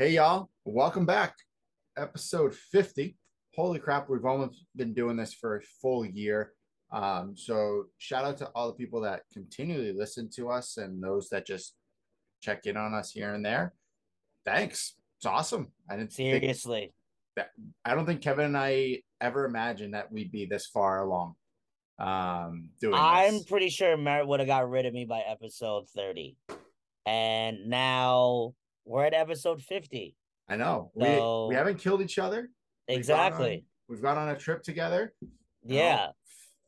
Hey, y'all. Welcome back. Episode 50. Holy crap, we've almost been doing this for a full year. Um, so, shout out to all the people that continually listen to us and those that just check in on us here and there. Thanks. It's awesome. I didn't Seriously. I don't think Kevin and I ever imagined that we'd be this far along. Um, doing I'm this. pretty sure Merritt would have got rid of me by episode 30. And now we're at episode 50. I know we So- we haven't killed each other. We've gone Exactly. on- we've gone on a trip together. Yeah. And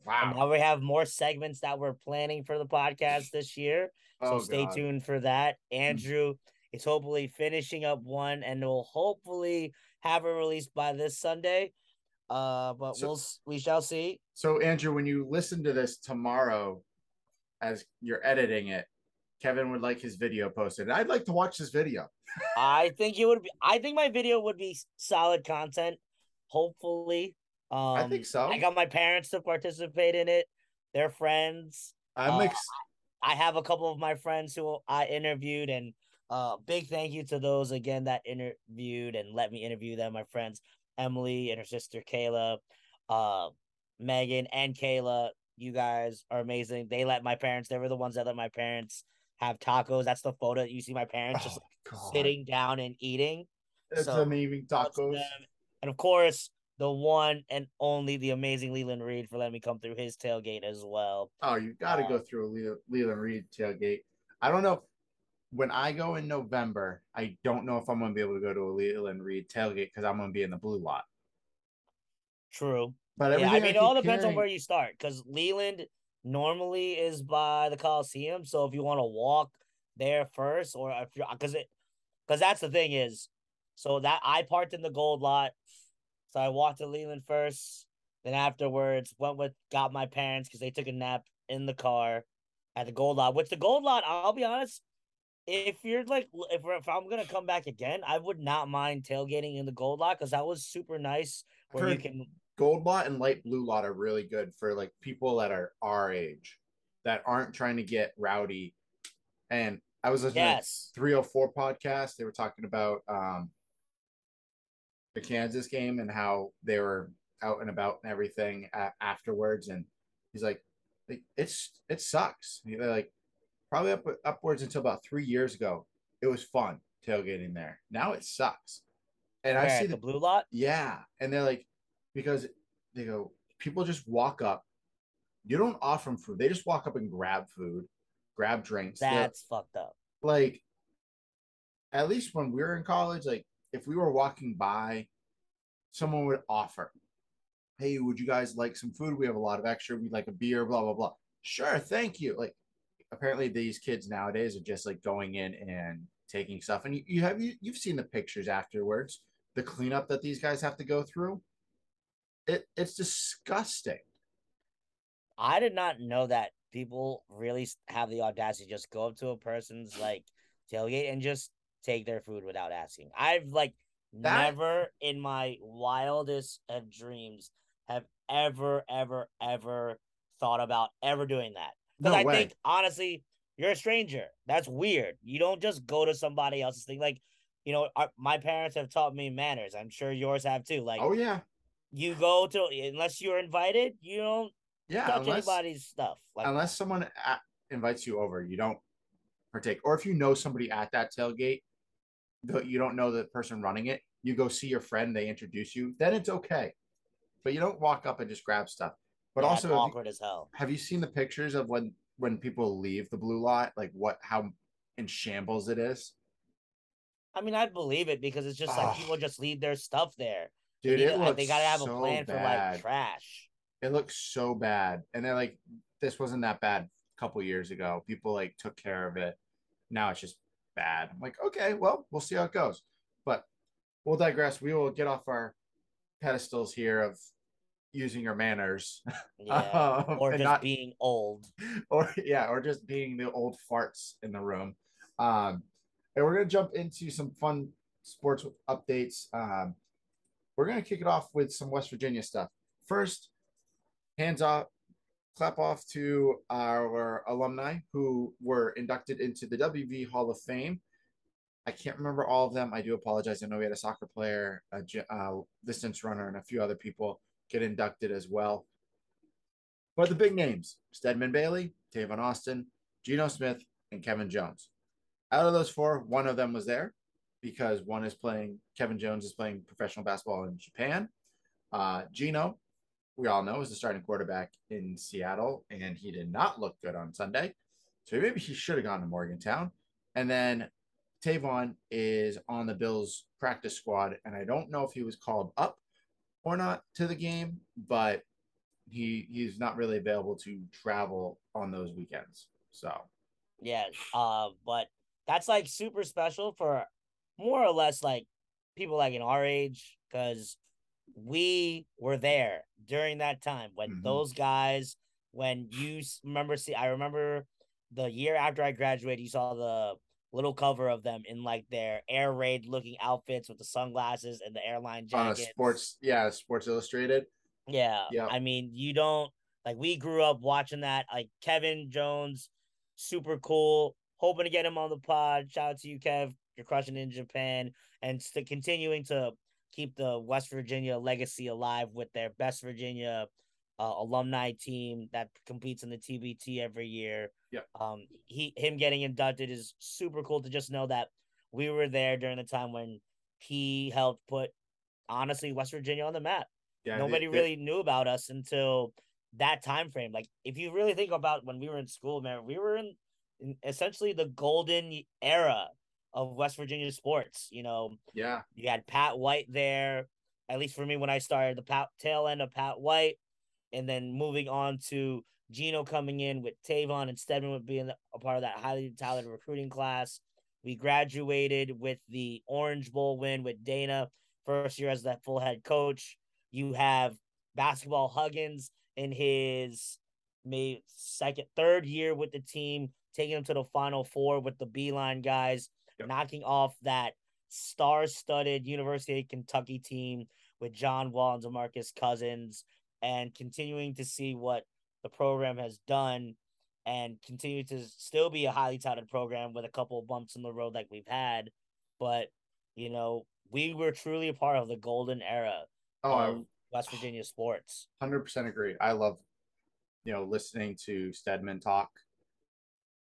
Wow. now we have more segments that we're planning for the podcast this year. So Oh, stay God. tuned for that. Andrew is hopefully finishing up one and will hopefully have it released by this Sunday. Uh, but So- we'll we shall see. So Andrew, when you listen to this tomorrow, as you're editing it, Kevin would like his video posted. I'd like to watch this video. I think it would be. I think my video would be solid content. Hopefully, um, I think so. I got my parents to participate in it. They're friends. I'm Uh, ex- I have a couple of my friends who I interviewed, and uh, big thank you to those again that interviewed and let me interview them. My friends Emily and her sister Kayla, uh, Megan and Kayla. You guys are amazing. They let my parents. They were the ones that let my parents have tacos. That's the photo that you see my parents just Oh, God. sitting down and eating. It's so- tacos. And of course, the one and only the amazing Leland Reed for letting me come through his tailgate as well. Oh, you got to Uh, go through a Le- Leland Reed tailgate. I don't know. When I go in November, I don't know if I'm going to be able to go to a Leland Reed tailgate because I'm going to be in the blue lot. True. But Yeah, I mean, it all depends on where you start because Leland normally is by the Coliseum. So if you want to walk there first, or if you're because it because that's the thing is, so that I parked in the gold lot, so I walked to Leland first. Then afterwards, went with got my parents because they took a nap in the car at the gold lot. Which the gold lot, I'll be honest, if you're like if we're, if I'm gonna come back again, I would not mind tailgating in the gold lot because that was super nice. Where you can gold lot and light blue lot are really good for like people that are our age that aren't trying to get rowdy. And I was listening Yes. to 304 podcast. They were talking about um the Kansas game and how they were out and about and everything a- afterwards. And he's like, like, it's it sucks. They're like probably up upwards until about three years ago. It was fun tailgating there. Now it sucks. And where, I see the the blue lot. yeah. And they're like, because they go, people just walk up. You don't offer them food. They just walk up and grab food, grab drinks. They're- That's fucked up. like, at least when we were in college, like, if we were walking by, someone would offer, Hey, would you guys like some food? We have a lot of extra. We'd like a beer, blah, blah, blah. Sure. Thank you. Like, apparently these kids nowadays are just like going in and taking stuff. And you, you have, you, you've seen the pictures afterwards the cleanup that these guys have to go through. It it's disgusting. I did not know that people really have the audacity to just go up to a person's like tailgate and just take their food without asking. I've like That- never in my wildest of dreams have ever, ever, ever thought about ever doing that. Because No I way. think honestly, you're a stranger. That's weird. You don't just go to somebody else's thing. Like, you know, our, my parents have taught me manners. I'm sure yours have too. Like, oh yeah, you go to unless you're invited, you don't yeah. touch unless anybody's stuff. Like unless someone a invites you over, you don't partake. Or if you know somebody at that tailgate, but you don't know the person running it, you go see your friend. They introduce you. Then it's okay. But you don't walk up and just grab stuff. But yeah, also, have you- awkward as hell. have you seen the pictures of when when people leave the blue lot? Like what how in shambles it is, I mean, I believe it because it's just like people just leave their stuff there. Dude. need It to- looks they gotta have so a plan for bad. like trash. it looks so bad and they're like this wasn't that bad a couple years ago people like took care of it now it's just bad i'm like okay well we'll see how it goes but we'll digress we will get off our pedestals here of using our manners Yeah. um, or just not- being old. or yeah or just being the old farts in the room um and we're gonna jump into some fun sports updates um we're gonna kick it off with some west virginia stuff first hands off clap off to our alumni who were inducted into the wv hall of fame I can't remember all of them. I do apologize. I know we had a soccer player, a uh, distance runner, and a few other people get inducted as well. But the big names Stedman Bailey, Tavon Austin, Geno Smith, and Kevin Jones. Out of those four, one of them was there because one is playing, Kevin Jones is playing professional basketball in Japan. Uh, Geno, we all know, is the starting quarterback in Seattle, and he did not look good on Sunday. So maybe he should have gone to Morgantown. And then Tavon is on the Bills practice squad, and I don't know if he was called up or not to the game, but he he's not really available to travel on those weekends. So yeah, uh, but that's like super special for more or less like people like in our age because we were there during that time when mm-hmm. those guys when you remember see I remember the year after I graduated you saw the little cover of them in like their air raid looking outfits with the sunglasses and the airline jacket. A sports, yeah, Sports Illustrated. Yeah, yeah. I mean, you don't like we grew up watching that. Like Kevin Jones, super cool. Hoping to get him on the pod. Shout out to you, Kev. You're crushing in Japan and st- continuing to keep the West Virginia legacy alive with their best Virginia uh, alumni team that competes in the TBT every year. Yeah. Um, he him getting inducted is super cool to just know that we were there during the time when he helped put honestly West Virginia on the map. Yeah, Nobody they, they, really knew about us until that time frame. Like if you really think about when we were in school, man, we were in, in essentially the golden era of West Virginia sports. You know, yeah, you had Pat White there. At least for me, when I started, the Pat, tail end of Pat White, and then moving on to Geno coming in with Tavon and Stedman would being a part of that highly talented recruiting class. We graduated with the Orange Bowl win with Dana, first year as that full head coach. You have basketball Huggins in his maybe second, third year with the team, taking them to the final four with the Beeline guys, yep. knocking off that star-studded University of Kentucky team with John Wall and DeMarcus Cousins, and continuing to see what the program has done and continue to still be a highly touted program with a couple of bumps in the road like we've had. But, you know, we were truly a part of the golden era oh, of West Virginia sports. 100% agree. I love, you know, listening to Stedman talk.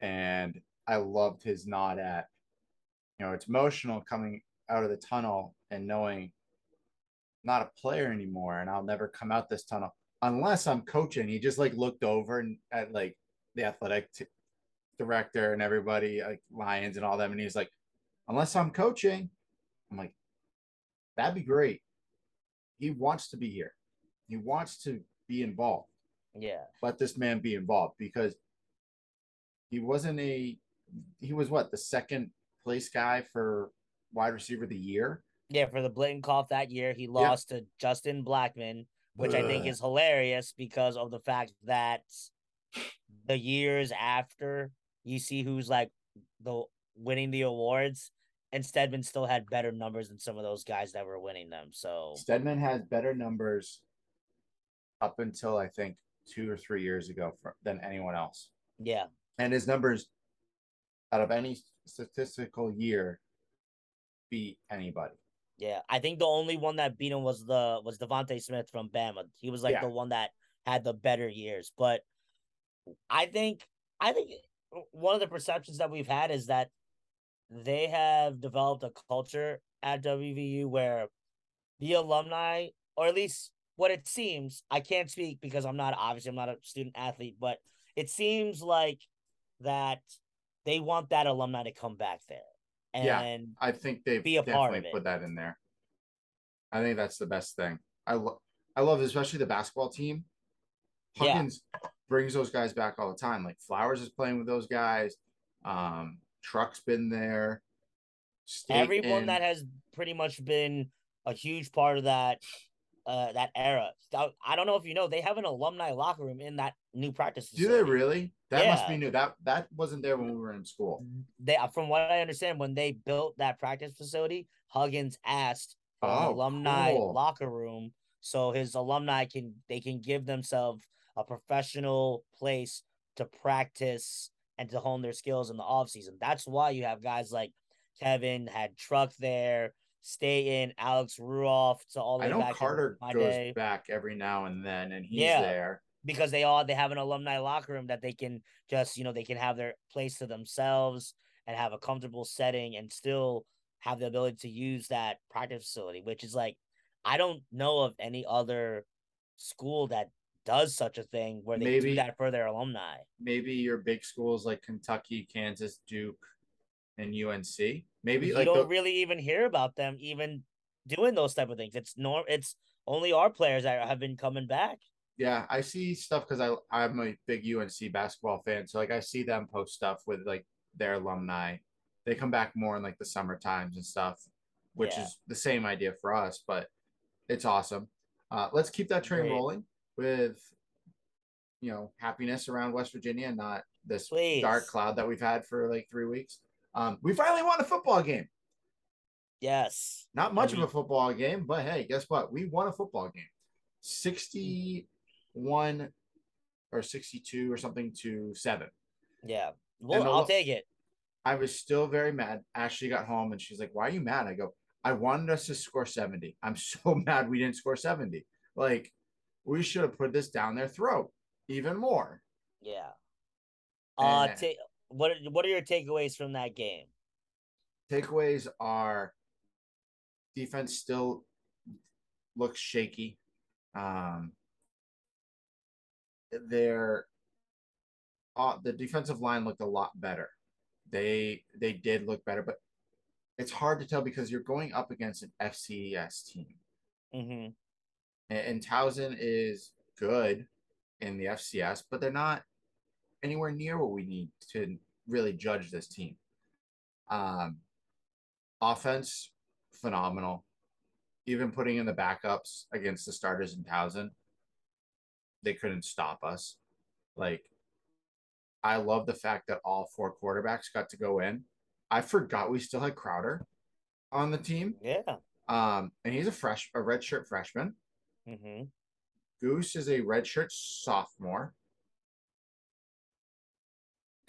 And I loved his nod at, you know, it's emotional coming out of the tunnel and knowing not a player anymore and I'll never come out this tunnel unless I'm coaching. He just like looked over and at like the athletic t- director and everybody like Lyons and all them and he's like unless I'm coaching I'm like that'd be great. He wants to be here. He wants to be involved. Yeah. Let this man be involved because he wasn't a he was what the second place guy for wide receiver of the year yeah, for the Biletnikoff that year, he lost to Justin Blackmon, which Ugh. I think is hilarious because of the fact that the years after you see who's like the winning the awards, and Stedman still had better numbers than some of those guys that were winning them. So Stedman has better numbers up until I think two or three years ago for, than anyone else. Yeah, and his numbers out of any statistical year beat anybody. Yeah, I think the only one that beat him was the was DeVonta Smith from Bama. He was like yeah. the one that had the better years. But I think I think one of the perceptions that we've had is that they have developed a culture at WVU where the alumni, or at least what it seems, I can't speak because I'm not obviously I'm not a student athlete, but it seems like that they want that alumni to come back there and yeah, I think they be a part of it. Put that in there. I think that's the best thing. I love I love especially the basketball team. Huggins yeah. brings those guys back all the time. Like Flowers is playing with those guys. Um, Truck's been there. State Everyone in. that has pretty much been a huge part of that uh that era. I don't know if you know, they have an alumni locker room in that new practice. Facility. Do they really? That yeah. must be new. That that wasn't there when we were in school. They, from what I understand, when they built that practice facility, Huggins asked for oh, an alumni cool. locker room so his alumni can they can give themselves a professional place to practice and to hone their skills in the off season. That's why you have guys like Kevin had Truck there, Staten Alex Ruoff to all the I know back Carter goes day. back every now and then, and he's Yeah. there. because they all they have an alumni locker room that they can just you know they can have their place to themselves and have a comfortable setting and still have the ability to use that practice facility which is like i don't know of any other school that does such a thing where they Maybe- do that for their alumni Maybe your big schools like Kentucky, Kansas, Duke, and UNC. Maybe you like don't the- really even hear about them even doing those type of things it's norm it's only our players that have been coming back yeah, I see stuff because I I'm a big UNC basketball fan, so like I see them post stuff with like their alumni. They come back more in like the summer times and stuff, which Yeah. is the same idea for us, but it's awesome. Uh, let's keep that train Agreed. rolling with you know happiness around West Virginia, and not this Please. dark cloud that we've had for like three weeks. Um, we finally won a football game. yes Not much And of a football game, but hey, guess what? We won a football game. 61 or 62 or something to 7. yeah well i'll lo- take it I was still very mad. Ashley got home and she's like, "Why are you mad?" I go, "I wanted us to score 70. I'm so mad we didn't score 70. Like we should have put this down their throat even more." Yeah. Uh, And- ta- what are- what are your takeaways from that game? Takeaways are defense still looks shaky. Um, their uh, the defensive line looked a lot better. They they did look better, but it's hard to tell because you're going up against an FCS team, Mm-hmm. and, and Towson is good in the FCS, but they're not anywhere near what we need to really judge this team. Um, offense phenomenal. Even putting in the backups against the starters in Towson, they couldn't stop us. Like, I love the fact that all four quarterbacks got to go in. I forgot we still had Crowder on the team. Yeah. Um, and he's a fresh, a redshirt freshman. Mm-hmm. Goose is a redshirt sophomore.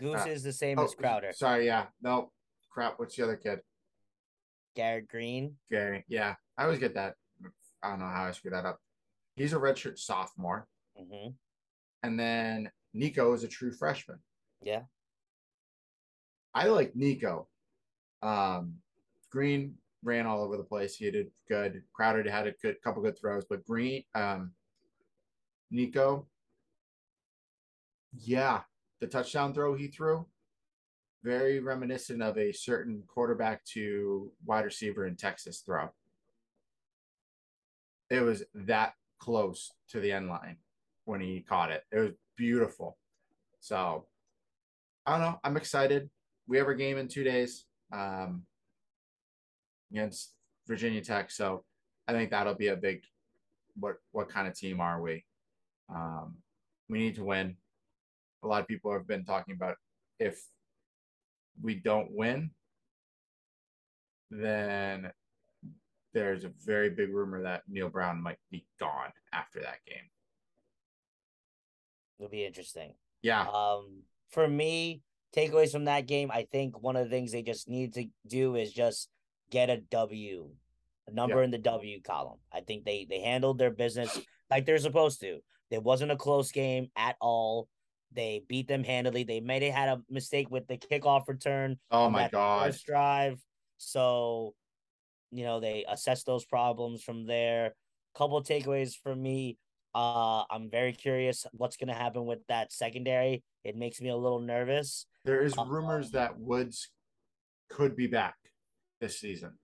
Goose Uh, is the same Oh, as Crowder. Sorry, yeah, no, crap. What's the other kid? Garrett Green. Gary. Yeah, I always get that. I don't know how I screw that up. He's a redshirt sophomore, Mm-hmm. and then Nico is a true freshman. Yeah. I like Nico. Um, Green ran all over the place. He did good. Crowder had a good couple good throws, but Green, um, Nico, yeah, the touchdown throw he threw, very reminiscent of a certain quarterback to wide receiver in Texas throw. It was that close to the end line when he caught it. It was beautiful. So I don't know. I'm excited. We have our game in two days um, against Virginia Tech. So I think that'll be a big what what kind of team are we? Um, we need to win. A lot of people have been talking about if we don't win, then there's a very big rumor that Neal Brown might be gone after that game. It'll be interesting. Yeah, Um, for me, takeaways from that game, I think one of the things they just need to do is just get a W, a number Yeah. in the W column. I think they they handled their business like they're supposed to. It wasn't a close game at all. They beat them handily. They may have had a mistake with the kickoff return. Oh my god. First drive. So, you know, they assess those problems from there. Couple takeaways for me. Uh, I'm very curious what's gonna happen with that secondary. It makes me a little nervous. There is Um, rumors that Woods could be back this season.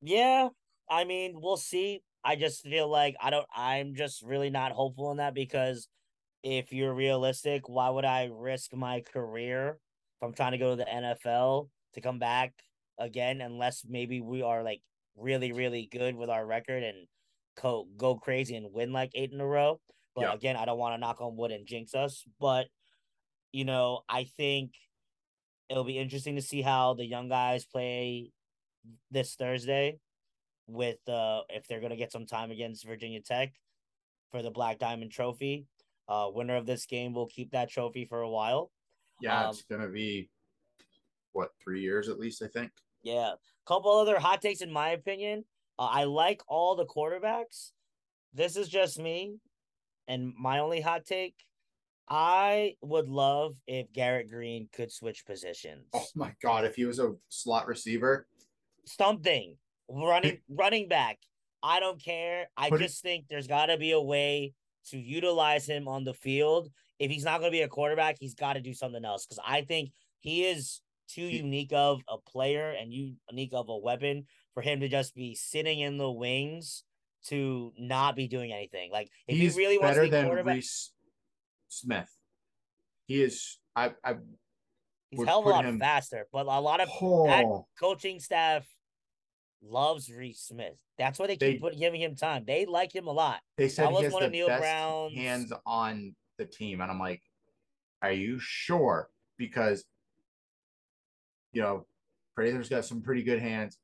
Yeah, I mean, we'll see. I just feel like I don't. I'm just really not hopeful in that because if you're realistic, why would I risk my career if I'm trying to go to the NFL to come back again? Unless maybe we are like really, really good with our record and co- go crazy and win like eight in a row. But Yeah. again, I don't want to knock on wood and jinx us. But you know, I think it'll be interesting to see how the young guys play this Thursday with uh if they're gonna get some time against Virginia Tech for the Black Diamond Trophy. Uh winner of this game will keep that trophy for a while. Yeah, Um, it's gonna be what three years at least, I think. Yeah. Couple other hot takes in my opinion. Uh, I like all the quarterbacks. This is just me and my only hot take. I would love if Garrett Green could switch positions. Oh my god, if he was a slot receiver, Something. Running running back. I don't care. I just think there's got to be a way to utilize him on the field. If he's not going to be a quarterback, he's got to do something else cuz I think he is too unique of a player and unique of a weapon for him to just be sitting in the wings to not be doing anything. Like if he's he really wants to be than quarterback, Reese Smith. He is. I. I. he's hell of a lot him- faster. But a lot of Oh, coaching staff loves Reese Smith. That's why they keep put, giving him time. They like him a lot. they said was he has one of Neal Brown's- hands on the team, and I'm like, are you sure? Because you know, Prather's got some pretty good hands,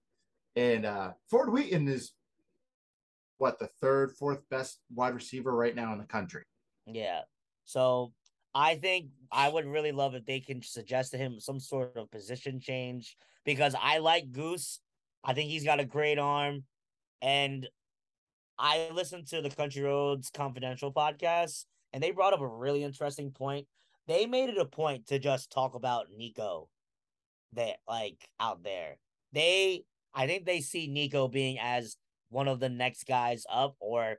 and uh Ford Wheaton is what the third, fourth best wide receiver right now in the country. Yeah. So I think I would really love if they can suggest to him some sort of position change because I like Goose. I think he's got a great arm. And I listened to the Country Roads Confidential podcast, and they brought up a really interesting point. They made it a point to just talk about Nico that like out there. They I think they see Nico being as one of the next guys up, or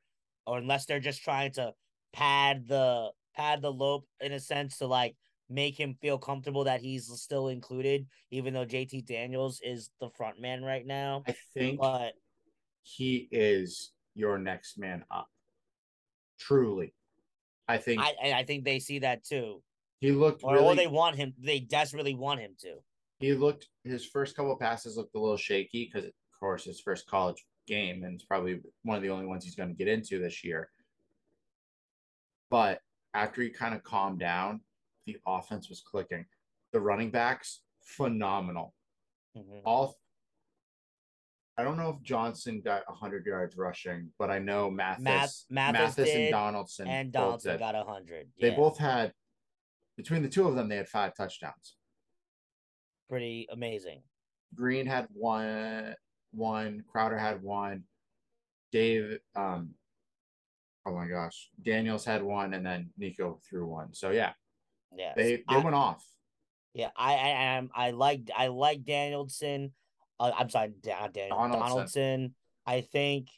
or unless they're just trying to pad the pad the lope in a sense to like make him feel comfortable that he's still included, even though JT Daniels is the front man right now. I think But he is your next man up. Truly, I think I I think they see that too. he looked Or, really. or they want him they desperately want him to. he looked his first couple of passes looked a little shaky because of course his first college game and it's probably one of the only ones he's going to get into this year but after he kind of calmed down the offense was clicking the running backs phenomenal Mhm. all I don't know if Johnson got 100 yards rushing, but I know Mathis, Math- Mathis and Donaldson And Donaldson got a hundred. They both had between the two of them, they had five touchdowns. pretty amazing. Green had one, one. Crowder had one. Dave, um, oh my gosh, Daniels had one, and then Nico threw one. So yeah, Yeah. they they I- went off. Yeah, I I am I like I like Danielson. Uh, I'm sorry, Da- Daniel Donaldson. Donaldson. I think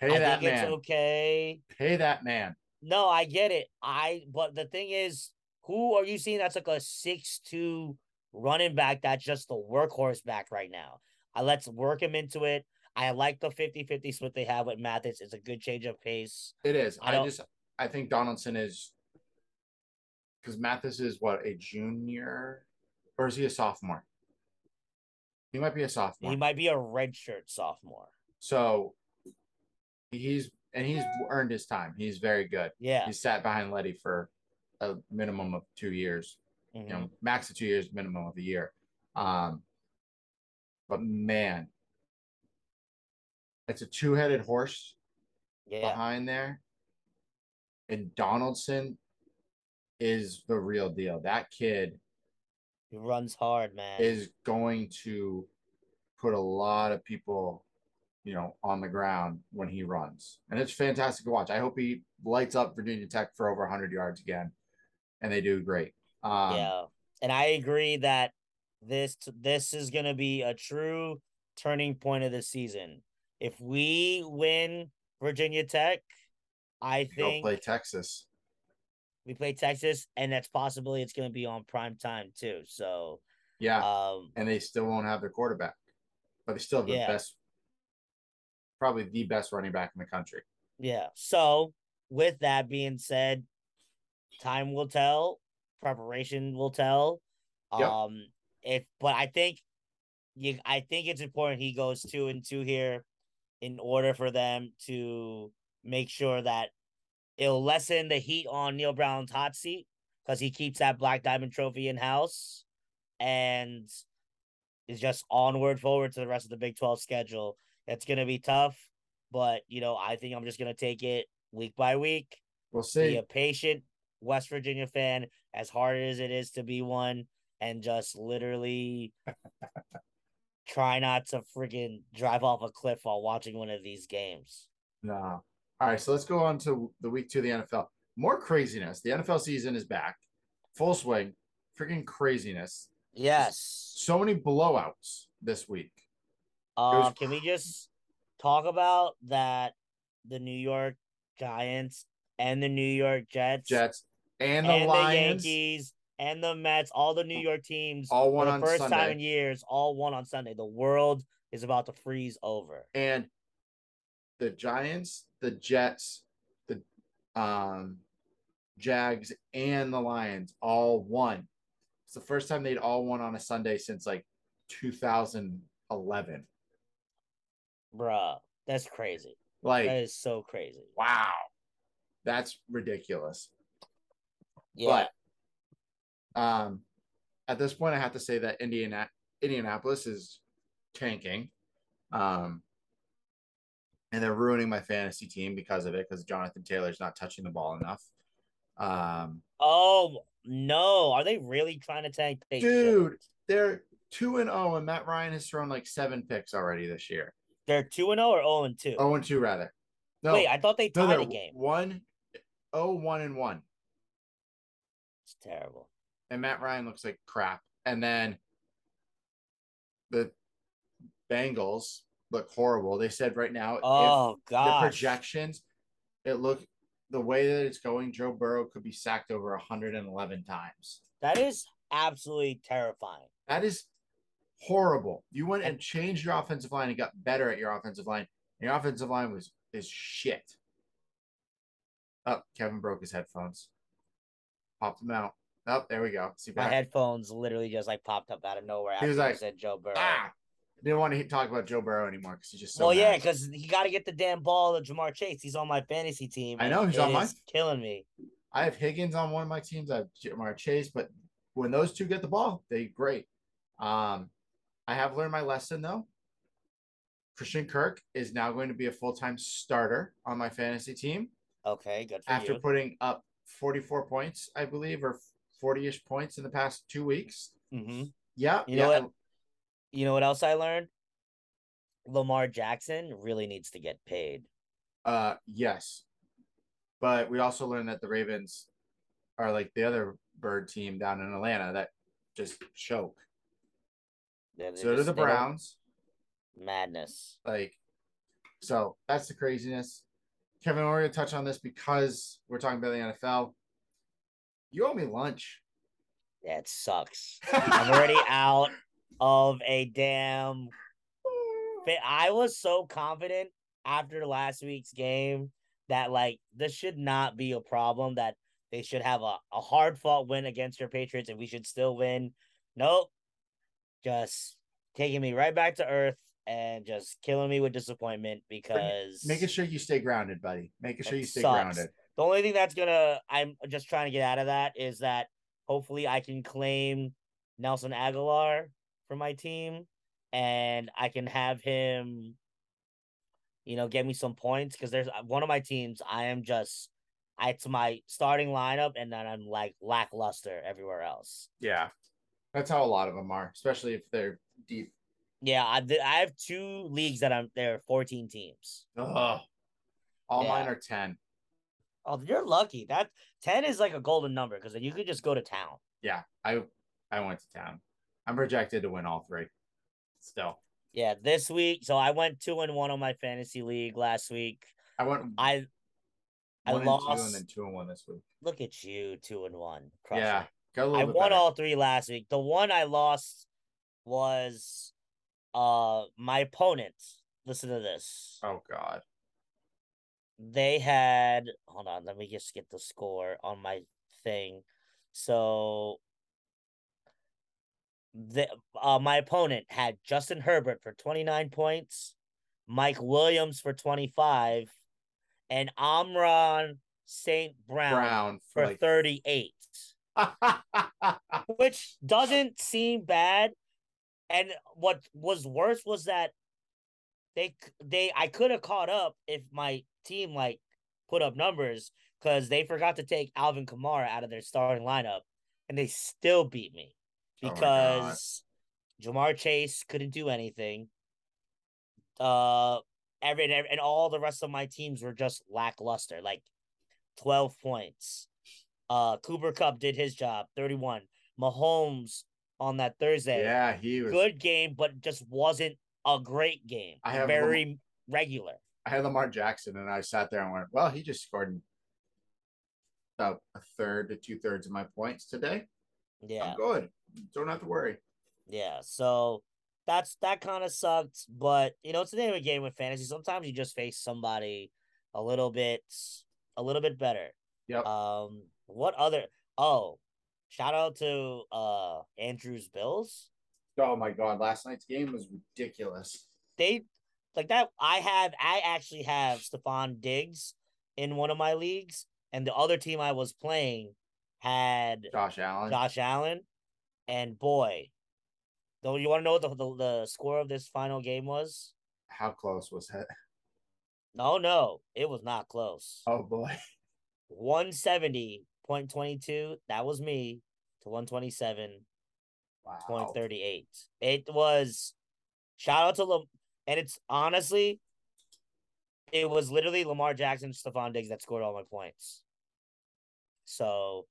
Pay I that think man. it's okay. Pay that man. No, I get it. I but the thing is, who are you seeing that's like a six two running back that's just the workhorse back right now? I let's work him into it. I like the 50-50 split they have with Mathis. It's a good change of pace. It is. I I, just I think Donaldson is because Mathis is what a junior, or is he a sophomore? He might be a sophomore. He might be a redshirt sophomore. So he's and he's earned his time. He's very good. Yeah. He sat behind Leddie for a minimum of two years. mhm. You know, max of two years, minimum of a year. Um, but man, it's a two-headed horse Yeah. behind there. And Donaldson is the real deal. That kid He runs hard, man. is going to put a lot of people, you know, on the ground when he runs. And it's fantastic to watch. I hope he lights up Virginia Tech for over 100 yards again. And they do great. Um, yeah, and I agree that this this is gonna be a true turning point of the season. If we win Virginia Tech, I think play Texas. We play Texas, and that's possibly it's gonna be on prime time too. So, Yeah. um, and they still won't have their quarterback, but they still have the Yeah. best, probably the best running back in the country. yeah. So, with that being said, time will tell. Preparation will tell. Yep. Um, if but I think you, I think it's important he goes two and two here, in order for them to make sure that it'll lessen the heat on Neal Brown's hot seat because he keeps that Black Diamond Trophy in house, and is just onward forward to the rest of the Big Twelve schedule. It's gonna be tough, but you know I think I'm just gonna take it week by week We'll be see. a patient West Virginia fan, as hard as it is to be one, and just literally try not to friggin' drive off a cliff while watching one of these games. No. All right, so let's go on to the week two of the NFL. More craziness. The NFL season is back, full swing. Freaking craziness. Yes. So many blowouts this week. Uh, was can we just talk about that? The New York Giants and the New York Jets, Jets and the and the Yankees and the Mets, all the New York teams, all for won the on first time in years, all won on Sunday. The world is about to freeze over. And the Giants, the Jets, the um Jags, and the Lions all won. It's the first time they'd all won on a Sunday since like 2011. Bruh, that's crazy. Like, That is so crazy. wow. That's ridiculous. Yeah. But um, at this point, I have to say that Indiana Indianapolis is tanking, um, and they're ruining my fantasy team because of it. Because Jonathan Taylor's not touching the ball enough. Um, oh no, are they really trying to tank? They dude, shouldn't. they're two and zero, and Matt Ryan has thrown like seven picks already this year. they're two and zero or zero and two. Oh and two rather. No, Wait, I thought they no, tied they're the game. one, oh one and one. It's terrible. and Matt Ryan looks like crap. And then the Bengals look horrible. They said right now, Oh if the projections, it look the way that it's going, Joe Burrow could be sacked over 111 times. That is absolutely terrifying. That is horrible. You went and changed your offensive line and got better at your offensive line. Your offensive line was is shit. Oh, Kevin broke his headphones. Popped them out. Oh, there we go. See My back. headphones literally just like popped up out of nowhere He after was you like, said Joe Burrow. Ah, didn't want to talk about Joe Burrow anymore because he's just so. well, yeah, because he got to get the damn ball to Ja'Marr Chase. He's on my fantasy team. I know, he's on is Killing me. I have Higgins on one of my teams. I have Ja'Marr Chase, but when those two get the ball, they great. Um, I have learned my lesson though. Christian Kirk is now going to be a full time starter on my fantasy team Okay, good for after you. putting up 44 points, I believe, or 40 ish points in the past two weeks. hmm Yeah. You yeah, what? You know what else I learned? Lamar Jackson really needs to get paid. Uh, yes. But we also learned that the Ravens are like the other bird team down in Atlanta that just choke. They're So do the Browns. Madness. Like, so that's the craziness. Kevin, we're going to touch on this because we're talking about the NFL. You owe me lunch. Yeah, it sucks. I'm already out of a damn. I was so confident after last week's game that like this should not be a problem. That they should have a, a hard fought win against your Patriots and we should still win. Nope, just taking me right back to earth and just killing me with disappointment because Making sure you stay grounded, buddy. Making sure you stay sucks. grounded. the only thing that's gonna I'm just trying to get out of that is that hopefully I can claim Nelson Agholor for my team and I can have him you know get me some points because there's uh, one of my teams I am just I it's my starting lineup and then I'm like lackluster everywhere else. Yeah. That's how a lot of them are, especially if they're deep. Yeah, I th- I have two leagues that I'm there are 14 teams. Ugh. All Yeah. mine are 10. Oh, you're lucky. That 10 is like a golden number because then you could just go to town. Yeah. I I went to town. I'm projected to win all three. Still. Yeah, this week. So I went two and one on my fantasy league last week. I went I I and two and then two and one this week. look at you, two and one. crushing Yeah. it. Got a little I won better. all three last week. The one I lost was uh my opponent. Listen to this. Oh God. They had hold on, let me just get the score on my thing. So the uh my opponent had Justin Herbert for 29 points, Mike Williams for 25, and Amon-Ra St. Brown, Brown for like 38, which doesn't seem bad. And what was worse was that they they I could have caught up if my team like put up numbers because they forgot to take Alvin Kamara out of their starting lineup, and they still beat me Oh because Ja'Marr Chase couldn't do anything. Uh, every and, every- and all the rest of my teams were just lackluster, like twelve points. Uh, Cooper Kupp did his job, thirty-one. Mahomes on that Thursday, Yeah, he was. good game, but just wasn't a great game. I have very regular. I had Lamar Jackson, and I sat there and went, "Well, he just scored about a third to two thirds of my points today. Yeah. I'm good. Don't have to worry." Yeah, so that's that kind of sucked, but you know, it's the name of the game with fantasy. Sometimes you just face somebody a little bit a little bit better. Yep. Um what other oh shout out to uh Andrews Bills. Oh my god, last night's game was ridiculous. They like that I have I actually have Stefon Diggs in one of my leagues, and the other team I was playing had Josh Allen. Josh Allen, and boy, though you want to know what the, the the score of this final game was? How close was it? No, no, it was not close. Oh boy. One seventy point twenty two. That was me to one twenty seven Wow. point thirty eight. It was shout out to Lam- and it's honestly, it was literally Lamar Jackson, Stefon Diggs that scored all my points. So,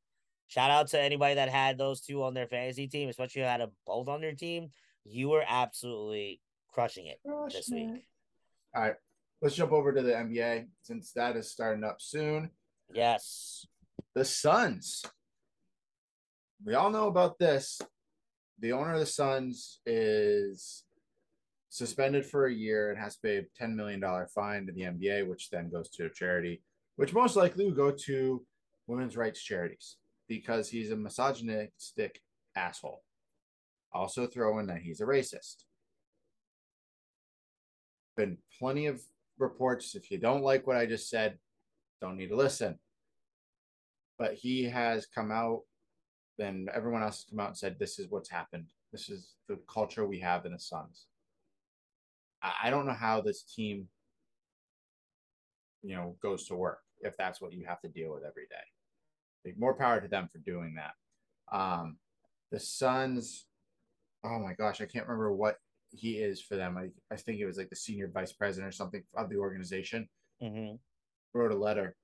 shout out to anybody that had those two on their fantasy team, especially if you had them both on your team. You were absolutely crushing it this week. All right, let's jump over to the NBA since that is starting up soon. Yes. The Suns. We all know about this. The owner of the Suns is suspended for a year and has to pay a $10 million fine to the NBA, which then goes to a charity, which most likely will go to women's rights charities because he's a misogynistic asshole. Also, throw in that he's a racist. Been plenty of reports. If you don't like what I just said, don't need to listen. But he has come out, then everyone else has come out and said, This is what's happened. This is the culture we have in the Suns. I, don't know how this team, you know, goes to work if that's what you have to deal with every day. More power to them for doing that. Um, the Suns, oh my gosh, I can't remember what he is for them. I, I think it was like the senior vice president or something of the organization hmm wrote a letter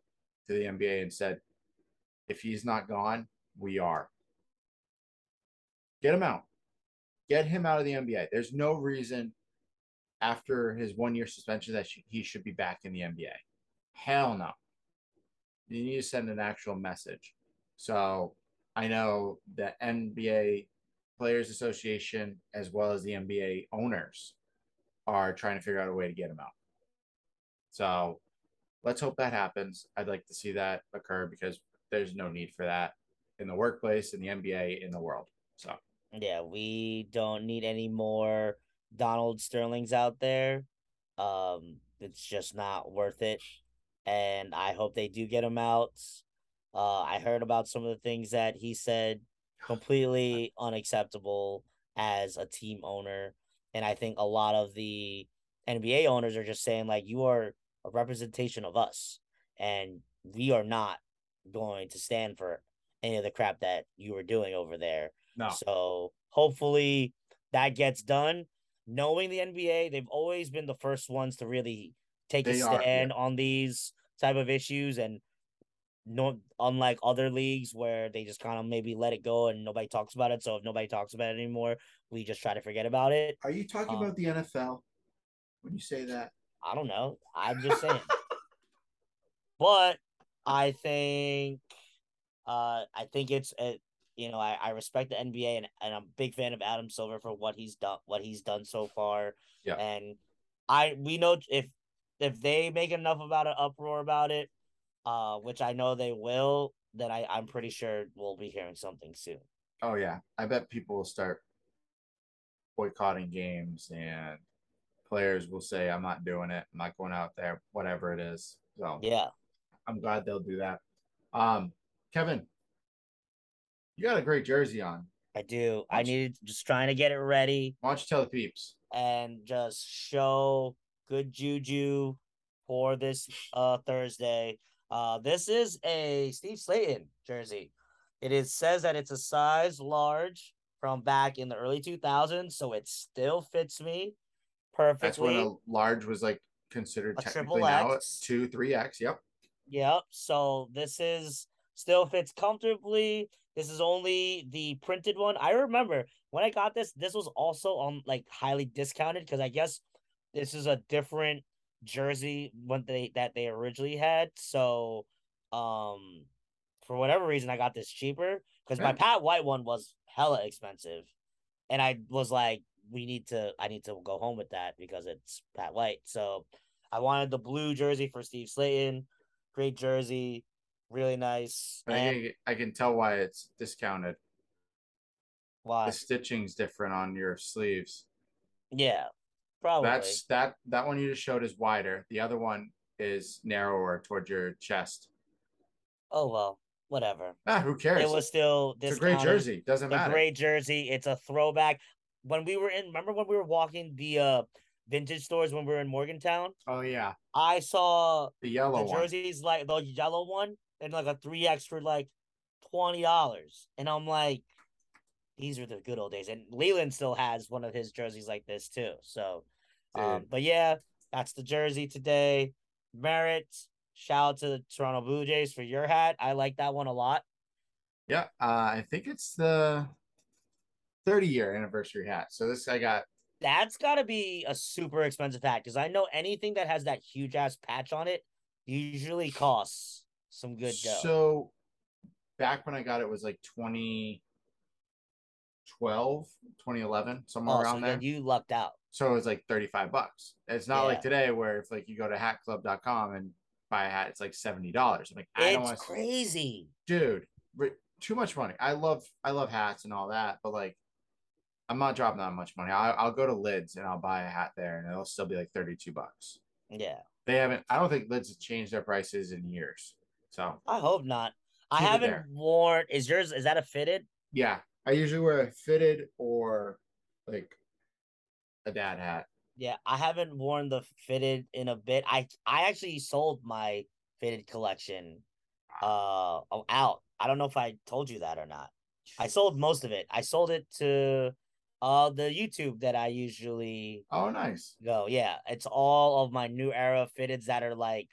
to the NBA and said, if he's not gone, we are. Get him out. Get him out of the NBA. There's no reason after his one year suspension that he should be back in the NBA. Hell no. You need to send an actual message. So I know the NBA Players Association, as well as the NBA owners, are trying to figure out a way to get him out. So let's hope that happens. I'd like to see that occur because there's no need for that in the workplace, in the NBA, in the world. So Yeah, we don't need any more Donald Sterlings out there. Um, it's just not worth it. And I hope they do get him out. Uh, I heard about some of the things that he said completely unacceptable as a team owner. And I think a lot of the NBA owners are just saying, like, you are a representation of us, and we are not going to stand for any of the crap that you were doing over there. no, So hopefully that gets done. Knowing the NBA, they've always been the first ones to really take a They are, yeah. stand on these type of issues and no unlike other leagues where they just kind of maybe let it go and nobody talks about it. So if nobody talks about it anymore, we just try to forget about it. are you talking Um, about the NFL when you say that? I don't know. I'm just saying. but I think uh I think it's uh, you know, I, I respect the NBA and, and I'm a big fan of Adam Silver for what he's done what he's done so far. Yeah. And I we know if if they make enough about an uproar about it, uh, which I know they will, then I, I'm pretty sure we'll be hearing something soon. Oh yeah, I bet people will start boycotting games and players will say, "I'm not doing it. I'm not going out there. Whatever it is." So Yeah. I'm glad they'll do that. Um, Kevin, you got a great jersey on. I do. I needed just trying to get it ready. Why don't you tell the peeps? and just show good juju for this uh Thursday. Uh this is a Steve Slaton jersey. It is says that it's a size large from back in the early 2000s, so it still fits me perfectly. That's when a large was like considered A technically now X. two, three X. Yep. Yep. So this is still fits comfortably. This is only the printed one. I remember when I got this, this was also on like highly discounted because I guess this is a different jersey when they that they originally had. So um for whatever reason I got this cheaper because my Pat White one was hella expensive. And I was like, we need to I need to go home with that because it's Pat White. So I wanted the blue jersey for Steve Slaton. Great jersey, really nice. I, And think I can tell why it's discounted. why? The stitching's different on your sleeves. Yeah, probably. That's that that one you just showed is wider. The other one is narrower towards your chest. oh well, whatever. Ah, who cares? It was still it's a great jersey. Doesn't a matter. great jersey. It's a throwback. When we were in, remember when we were walking the uh vintage stores when we were in Morgantown? oh yeah, I saw the yellow the one. jerseys like the yellow one and like a three X for like twenty dollars, and I'm like, these are the good old days. And Leland still has one of his jerseys like this too. So, um, but yeah, that's the jersey today. Merritt, shout out to the Toronto Blue Jays for your hat. I like that one a lot. Yeah, uh, I think it's the 30 year anniversary hat. So this I got. That's got to be a super expensive hat because I know anything that has that huge ass patch on it usually costs some good dough. So back when I got it was like 2012, 2011, somewhere oh, around so there. you lucked out. So it was like 35 bucks. It's not like today where if like you go to hatclub.com and buy a hat, it's like $70. I'm like, I don't It's want crazy. dude, too much money. I love I love hats and all that, but like I'm not dropping that much money. I'll, I'll go to Lids and I'll buy a hat there, and it'll still be like 32 bucks. Yeah, They haven't. I don't think Lids have changed their prices in years. So I hope not. I haven't there. worn. Is yours? Is that a fitted? yeah, I usually wear a fitted or like a dad hat. Yeah, I haven't worn the fitted in a bit. I I actually sold my fitted collection uh out. I don't know if I told you that or not. I sold most of it. I sold it to uh the YouTube that I usually Oh, nice. go. Yeah, it's all of my new era fitteds that are like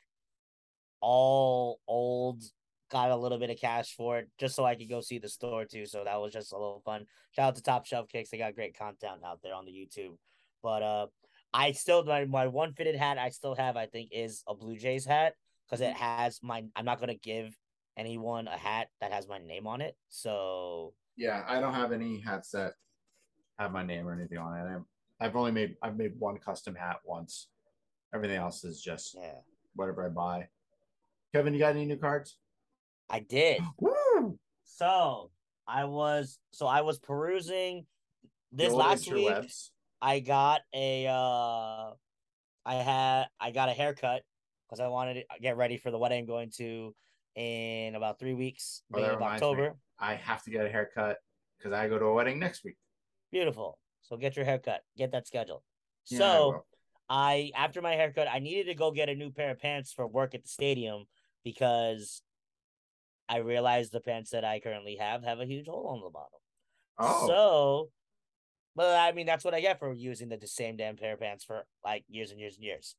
all old. Got a little bit of cash for it just so I could go see the store too. So that was just a little fun. Shout out to Top Shelf Kicks. They got great content out there on the YouTube. But uh I still my, my one fitted hat I still have, I think, is a Blue Jays hat because it has my I'm not gonna give anyone a hat that has my name on it. So Yeah, I don't have any hats that have my name or anything on it. I'm, I've only made I've made one custom hat once. Everything else is just yeah, whatever I buy. Kevin, you got any new cards? I did. Woo! So I was so I was perusing this last week. I got a uh I had I got a haircut because I wanted to get ready for the wedding I'm going to in about three weeks, Oh, of reminds me. October. I have to get a haircut because I go to a wedding next week. Beautiful. So get your haircut. Get that scheduled. Yeah, so will. I after my haircut, I needed to go get a new pair of pants for work at the stadium because I realized the pants that I currently have have a huge hole on the bottom. oh, So, but I mean, that's what I get for using the same damn pair of pants for like years and years and years.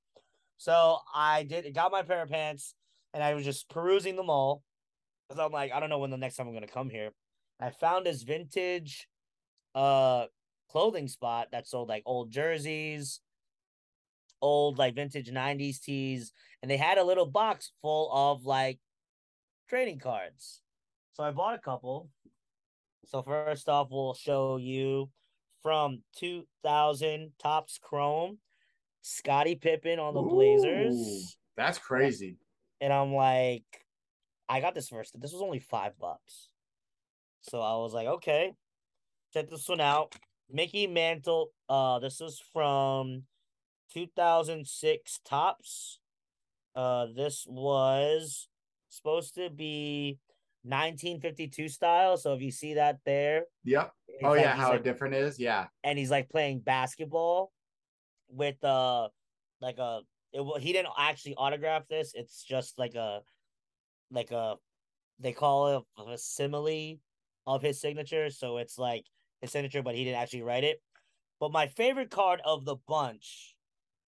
So I did got my pair of pants and I was just perusing them all because I'm like, I don't know when the next time I'm gonna come here. I found this vintage uh clothing spot that sold like old jerseys, old like vintage 90s tees, and they had a little box full of like trading cards. So I bought a couple. So first off, we'll show you from 2000 Topps Chrome, Scottie Pippen on the Ooh, Blazers, that's crazy. and I'm like, I got this first. This was only five bucks. So I was like, okay, check this one out. Mickey Mantle. Uh, this was from 2006 Topps. Uh, this was supposed to be 1952 style. So if you see that there, Yep. Oh yeah, how like- different is Yeah. and he's like playing basketball with uh like a it he didn't actually autograph this it's just like a like a they call it a simile of his signature so it's like his signature, but he didn't actually write it. But my favorite card of the bunch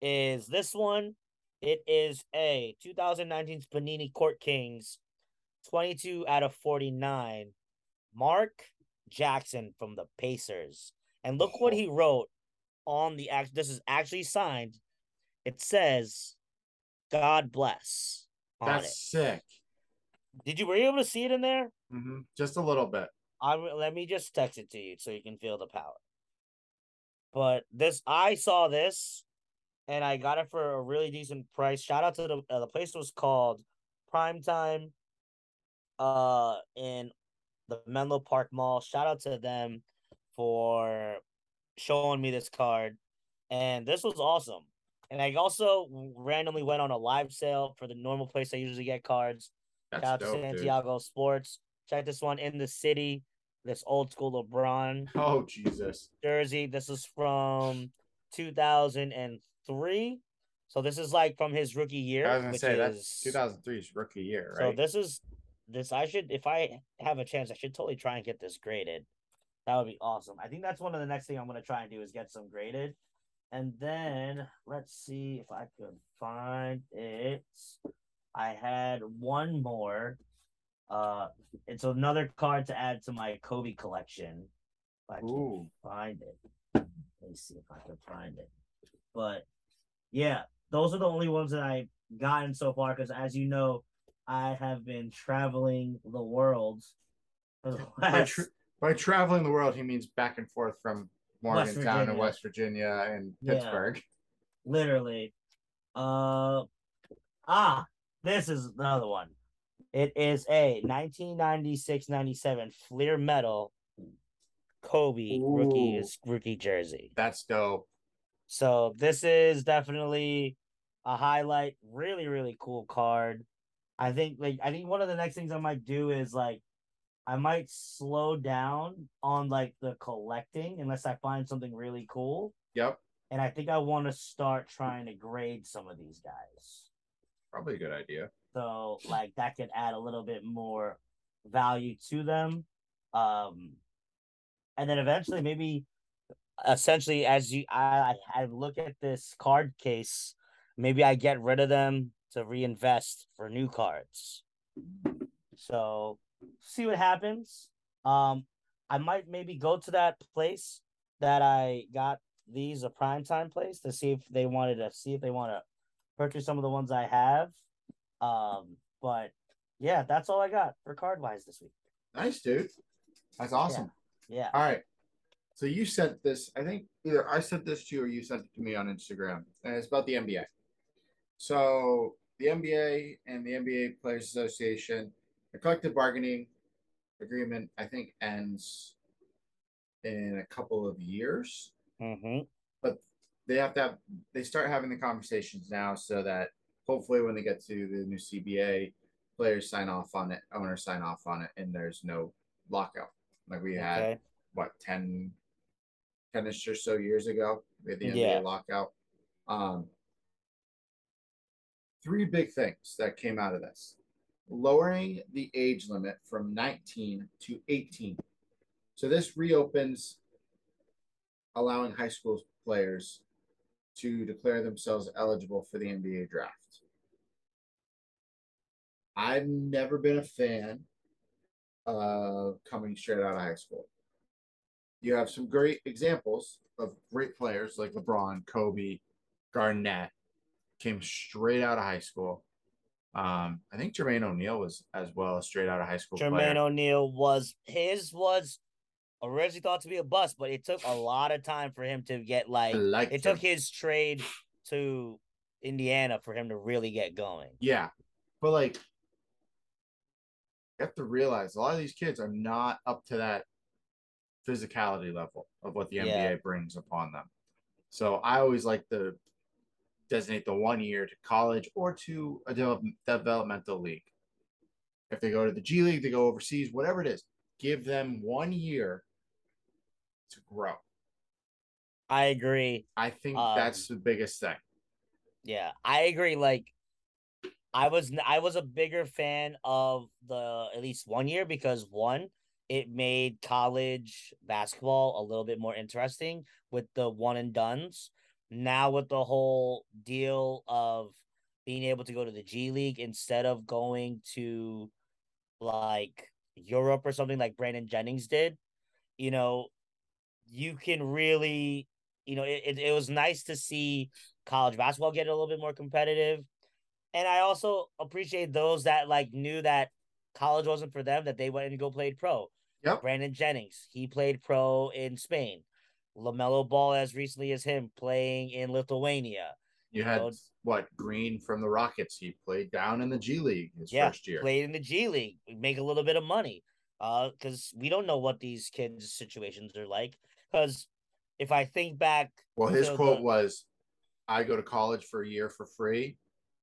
is this one. It is a 2019 Panini Court Kings, 22 out of 49. Mark Jackson from the Pacers. And look what he wrote on the act. This is actually signed. It says, "God bless." That's it. sick. Did you were you able to see it in there? hmm Just a little bit. I let me just text it to you so you can feel the power. But this, I saw this, and I got it for a really decent price. Shout out to the uh, the place was called Primetime, uh, in the Menlo Park Mall. Shout out to them for showing me this card, and this was awesome. And I also randomly went on a live sale for the normal place I usually get cards. That's Shout out dope, to dude. Santiago Sports. Check this one in the city. This old school LeBron Oh Jesus. jersey. This is from 2003. So this is like from his rookie year. I was gonna say is, that's 2003's rookie year, right? So this is this. I should, if I have a chance, I should totally try and get this graded. That would be awesome. I think that's one of the next thing I'm gonna try and do is get some graded. And then let's see if I could find it. I had one more. Uh, it's another card to add to my Kobe collection. If I can Ooh. find it. Let me see if I can find it. But yeah, those are the only ones that I've gotten so far. Because as you know, I have been traveling the world. The By, tra- by traveling the world, he means back and forth from Morgantown and West Virginia and Yeah. Pittsburgh. literally. Uh, ah, this is another one. It is a 1996-97 Fleer Metal Kobe rookie Ooh. rookie jersey. That's dope. So this is definitely a highlight. Really, really cool card. I think like I think one of the next things I might do is like I might slow down on like the collecting unless I find something really cool. Yep. And I think I want to start trying to grade some of these guys. Probably a good idea. So like that could add a little bit more value to them. Um and then eventually maybe essentially as you I I look at this card case, maybe I get rid of them to reinvest for new cards. So see what happens. Um I might maybe go to that place that I got these a prime time place to see if they wanted to see if they want to purchase some of the ones I have. Um, but yeah, that's all I got for card wise this week. Nice, dude. That's awesome. Yeah. All right. So you sent this, I think either I sent this to you or you sent it to me on Instagram. And it's about the NBA. So the NBA and the NBA Players Association, the collective bargaining agreement, I think, ends in a couple of years. Mm-hmm. But they have to have they start having the conversations now so that hopefully when they get to the new CBA, players sign off on it, owners sign off on it, and there's no lockout. Like we had Okay. what 10 10ish or so years ago we had the NBA Yeah. lockout. Um, three big things that came out of this: lowering the age limit from 19 to 18. So this reopens, allowing high school players to declare themselves eligible for the NBA draft. I've never been a fan of coming straight out of high school. You have some great examples of great players like LeBron, Kobe, Garnett came straight out of high school. Um, I think Jermaine O'Neal was as well straight out of high school Jermaine. O'Neal was his was originally thought to be a bust, but it took a lot of time for him to get like it took his trade to Indiana for him to really get going. Yeah. But like you have to realize a lot of these kids are not up to that physicality level of what the NBA Yeah. brings upon them. So I always like to designate the one year to college or to a develop- developmental league. If they go to the G League, they go overseas, whatever it is, give them one year to grow. I agree. I think Um, that's the biggest thing. Yeah, I agree. Like, I was I was a bigger fan of the at least one year because one, it made college basketball a little bit more interesting with the one and dones. Now with the whole deal of being able to go to the G League instead of going to like Europe or something like Brandon Jennings did, you know, you can really, you know, it, it, was nice to see college basketball get a little bit more competitive. And I also appreciate those that like knew that college wasn't for them, that they went and go played pro. Yep. Brandon Jennings, he played pro in Spain. LaMelo Ball, as recently as him, playing in Lithuania. You, you had know, what Green from the Rockets? He played down in the G League his yeah, first year. Played in the G League, make a little bit of money. Uh, because we don't know what these kids' situations are like. Because if I think back, well, his quote the... was, "I go to college for a year for free,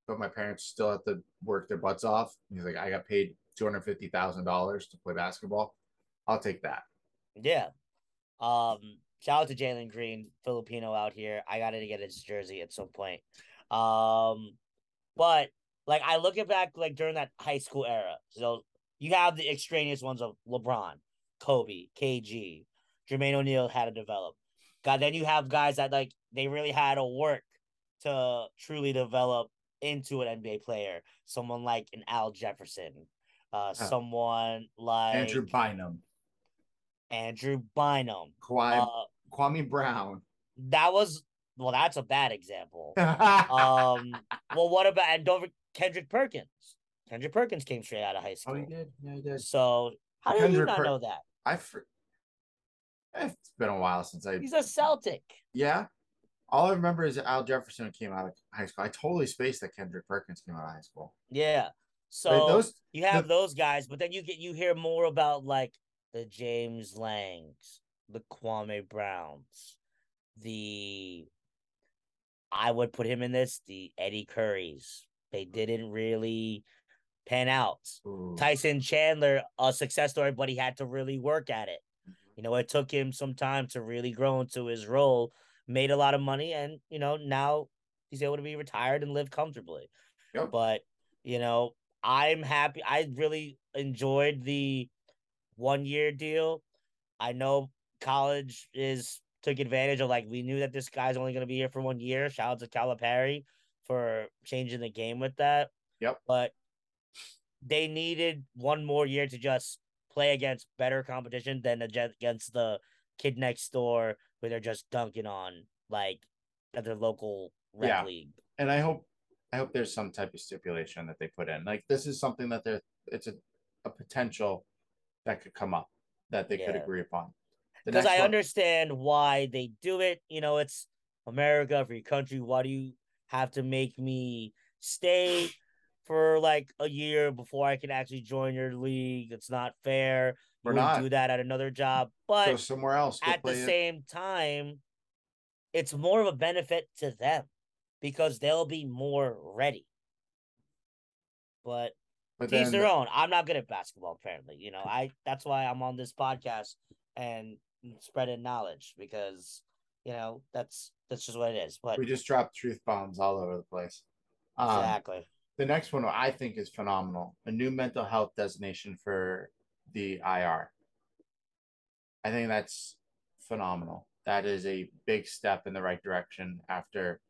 but my parents still have to work their butts off." He's like, "I got paid two hundred fifty thousand dollars to play basketball. I'll take that." Yeah. Um. Shout out to Jalen Green, Filipino out here. I got to get his jersey at some point. Um, but like I look at back like during that high school era. So you have the extraneous ones of LeBron, Kobe, KG, Jermaine O'Neal had to develop. God, then you have guys that like they really had to work to truly develop into an NBA player. Someone like an Al Jefferson, uh, oh. someone like Andrew Bynum, Andrew Bynum, Kwame, uh, Kwame Brown. That was well, that's a bad example. um, well, what about and don't Kendrick Perkins? Kendrick Perkins came straight out of high school. Oh, he did. Yeah, he did. So how did you not per- know that? I. Fr- it's been a while since I. He's a Celtic. Yeah. All I remember is Al Jefferson came out of high school. I totally spaced that Kendrick Perkins came out of high school. Yeah. So those, you have the, those guys, but then you get you hear more about like the James Langs, the Kwame Browns, the I would put him in this, the Eddie Currys. They didn't really pan out. Ooh. Tyson Chandler, a success story, but he had to really work at it. Mm-hmm. You know, it took him some time to really grow into his role, made a lot of money, and you know, now he's able to be retired and live comfortably. Yep. But, you know, I'm happy. I really enjoyed the one year deal. I know college is took advantage of like we knew that this guy's only going to be here for one year. Shout out to Calipari for changing the game with that. Yep. But they needed one more year to just play against better competition than against the kid next door where they're just dunking on like at their local yeah. league. And I hope I hope there's some type of stipulation that they put in. Like this is something that they're it's a, a potential that could come up that they yeah. could agree upon. Because I one. understand why they do it. You know, it's America, free country. Why do you have to make me stay for like a year before I can actually join your league? It's not fair. We're not do that at another job, but Go somewhere else. At the it. same time, it's more of a benefit to them because they'll be more ready. But, but their own. I'm not good at basketball, apparently. You know, I that's why I'm on this podcast and spreading knowledge because you know that's that's just what it is. But we just dropped truth bombs all over the place. Um, exactly. The next one I think is phenomenal. A new mental health designation for the IR. I think that's phenomenal. That is a big step in the right direction after,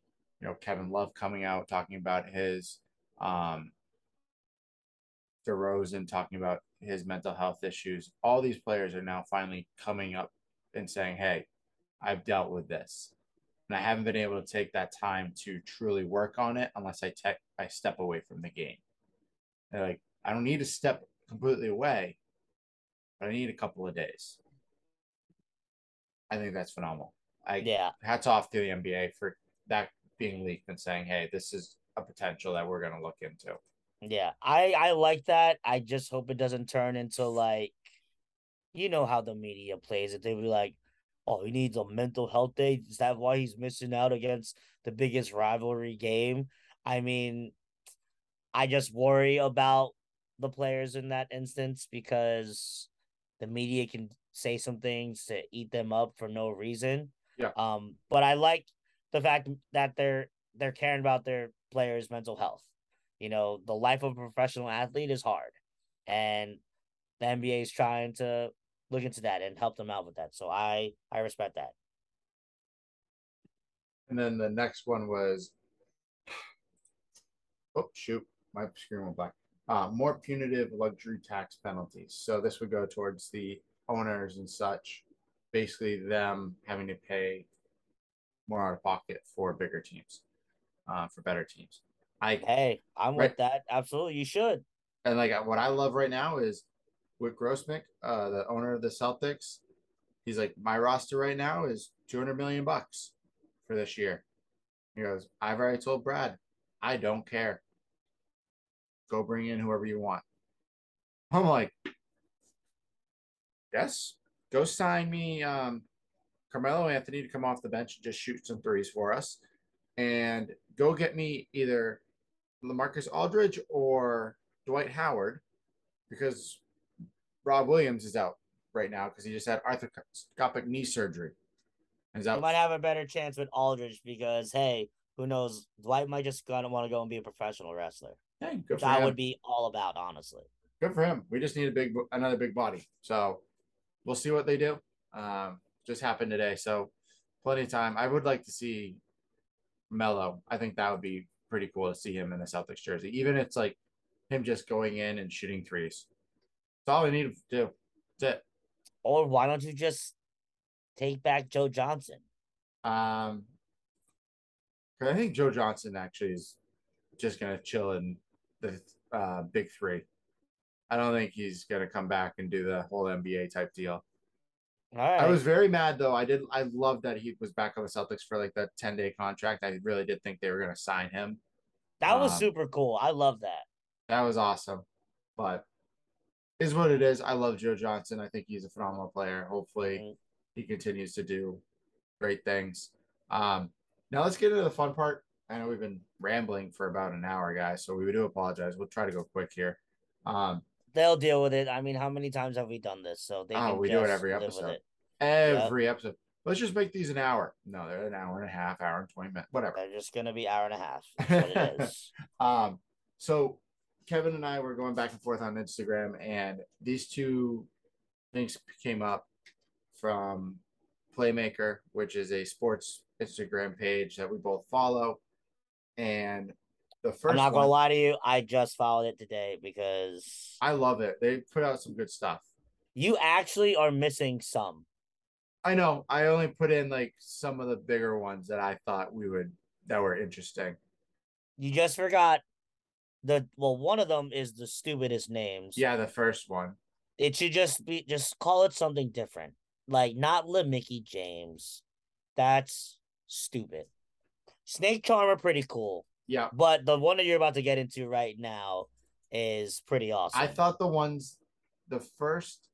you know, Kevin Love coming out talking about his um DeRozan talking about his mental health issues. All these players are now finally coming up and saying, "Hey, I've dealt with this." And I haven't been able to take that time to truly work on it unless I te- I step away from the game. They're like, I don't need to step completely away, but I need a couple of days. I think that's phenomenal. I yeah. Hats off to the NBA for that being leaked and saying, "Hey, this is a potential that we're going to look into." Yeah, I I like that. I just hope it doesn't turn into like, you know how the media plays it. They be like, "Oh, he needs a mental health day. Is that why he's missing out against the biggest rivalry game?" I mean, I just worry about the players in that instance because the media can say some things to eat them up for no reason. Yeah. Um, but I like the fact that they're they're caring about their players' mental health. You know, the life of a professional athlete is hard, and the NBA is trying to look into that and help them out with that. So I I respect that. And then the next one was, oh shoot, my screen went black. Uh, more punitive luxury tax penalties. So this would go towards the owners and such, basically them having to pay more out of pocket for bigger teams, uh, for better teams. I Hey, I'm Right. with that. Absolutely, you should. and like what I love right now is with Grossmick, uh, the owner of the Celtics. He's like, my roster right now is 200 million bucks for this year. He goes, I've already told Brad, I don't care. Go bring in whoever you want. I'm like, yes, go sign me um, Carmelo Anthony to come off the bench and just shoot some threes for us. And go get me either Lamarcus Aldridge or Dwight Howard because Rob Williams is out right now because he just had arthroscopic knee surgery. And he's might have a better chance with Aldridge because hey, who knows? Dwight might just gonna want to go and be a professional wrestler, Hey, good which for I him. would be all about, honestly. Good for him. We just need a big, another big body. So we'll see what they do. Um, just happened today, so plenty of time. I would like to see Melo. I think that would be pretty cool to see him in the Celtics jersey, even if it's like him just going in and shooting threes. All we need to do. That's it. Or why don't you just take back Joe Johnson? Um, I think Joe Johnson actually is just gonna chill in the uh, big three. I don't think he's gonna come back and do the whole NBA type deal. All right. I was very mad though. I did. I loved that he was back on the Celtics for like that ten day contract. I really did think they were gonna sign him. that was um, super cool. I love that. That was awesome. But is what it is. I love Joe Johnson. I think he's a phenomenal player. Hopefully he continues to do great things. Um, now let's get into the fun part. I know we've been rambling for about an hour, guys, so we do apologize. We'll try to go quick here. Um, They'll deal with it. I mean, how many times have we done this? So they Oh, we do it every episode. it. every episode. Let's just make these an hour. No, they're an hour and a half, hour and twenty minutes, whatever. They're just gonna be hour and a half. That's what it is. Um, so Kevin and I were going back and forth on Instagram, and these two things came up from Playmaker, which is a sports Instagram page that we both follow. And the 1st I'm not gonna lie to you. I just followed it today because I love it. They put out some good stuff. you actually are missing some. I know. I only put in like some of the bigger ones that I thought we would that were interesting. You just forgot the well, one of them is the stupidest names. Yeah, the first one. It should just be just call it something different. Like not Le Mickey James. That's stupid. Snake Charmer pretty cool. Yeah. But the one that you're about to get into right now is pretty awesome. I thought the ones, the first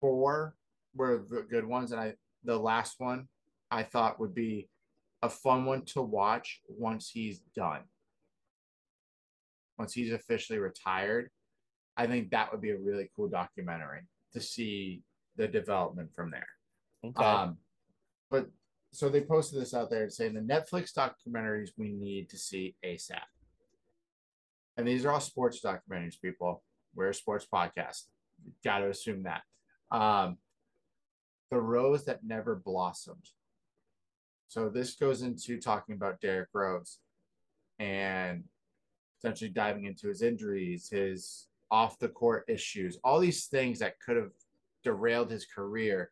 four were the good ones, and I the last one I thought would be a fun one to watch once he's done. Once he's officially retired, I think that would be a really cool documentary to see the development from there. okay. Um, but so they posted this out there saying the Netflix documentaries we need to see ASAP. And these are all sports documentaries, people. We're a sports podcast. Got to assume that. Um, the rose that never blossomed. So this goes into talking about Derrick Rose and potentially diving into his injuries, his off the court issues, all these things that could have derailed his career.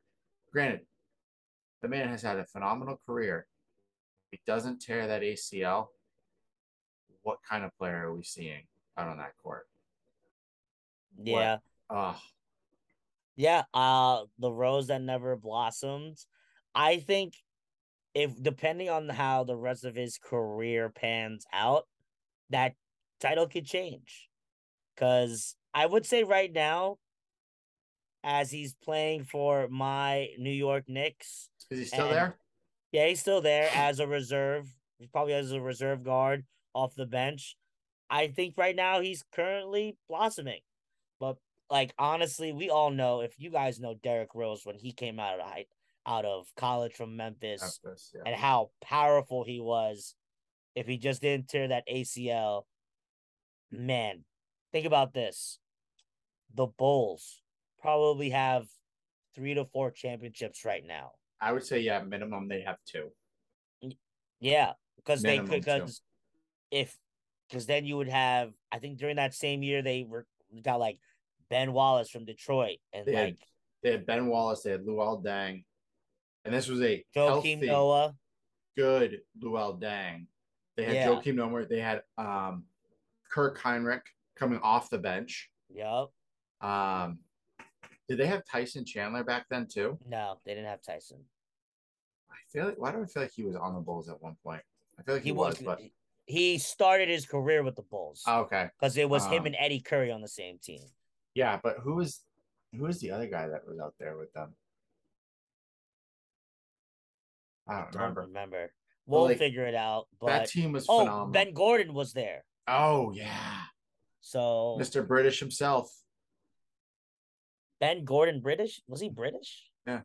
Granted, the man has had a phenomenal career. If he doesn't tear that ACL, what kind of player are we seeing out on that court? yeah. Oh, Yeah, uh the rose that never blossomed. I think if depending on how the rest of his career pans out, that title could change. Cause I would say right now, as he's playing for my New York Knicks, is he still And- there? yeah, he's still there as a reserve. He's probably as a reserve guard off the bench. I think right now he's currently blossoming. But like honestly, we all know if you guys know Derrick Rose when he came out of high, out of college from Memphis Memphis, yeah. and how powerful he was if he just didn't tear that ACL. Man, think about this. The Bulls probably have three to four championships right now. I would say yeah, minimum they have two. Yeah, because they two. because if because then you would have I think during that same year they were got like Ben Wallace from Detroit and They had like They had Ben Wallace, they had Luol Deng, and this was a Joakim healthy, Noah. good Luol Deng. They had Yeah. Joakim Noah. They had um, Kirk Hinrich coming off the bench. Yep. Um, did they have Tyson Chandler back then too? No, they didn't have Tyson. I feel like why do I feel like he was on the Bulls at one point? I feel like he, He was, was but he started his career with the Bulls oh, okay, because it was him um, and Eddie Curry on the same team. yeah. But who was who was the other guy that was out there with them? I don't Don't remember. remember. But, We'll like, figure it out. that team was oh, phenomenal. Ben Gordon was there. Oh yeah, So Mr. British himself. Ben Gordon British? Was he British? Yeah.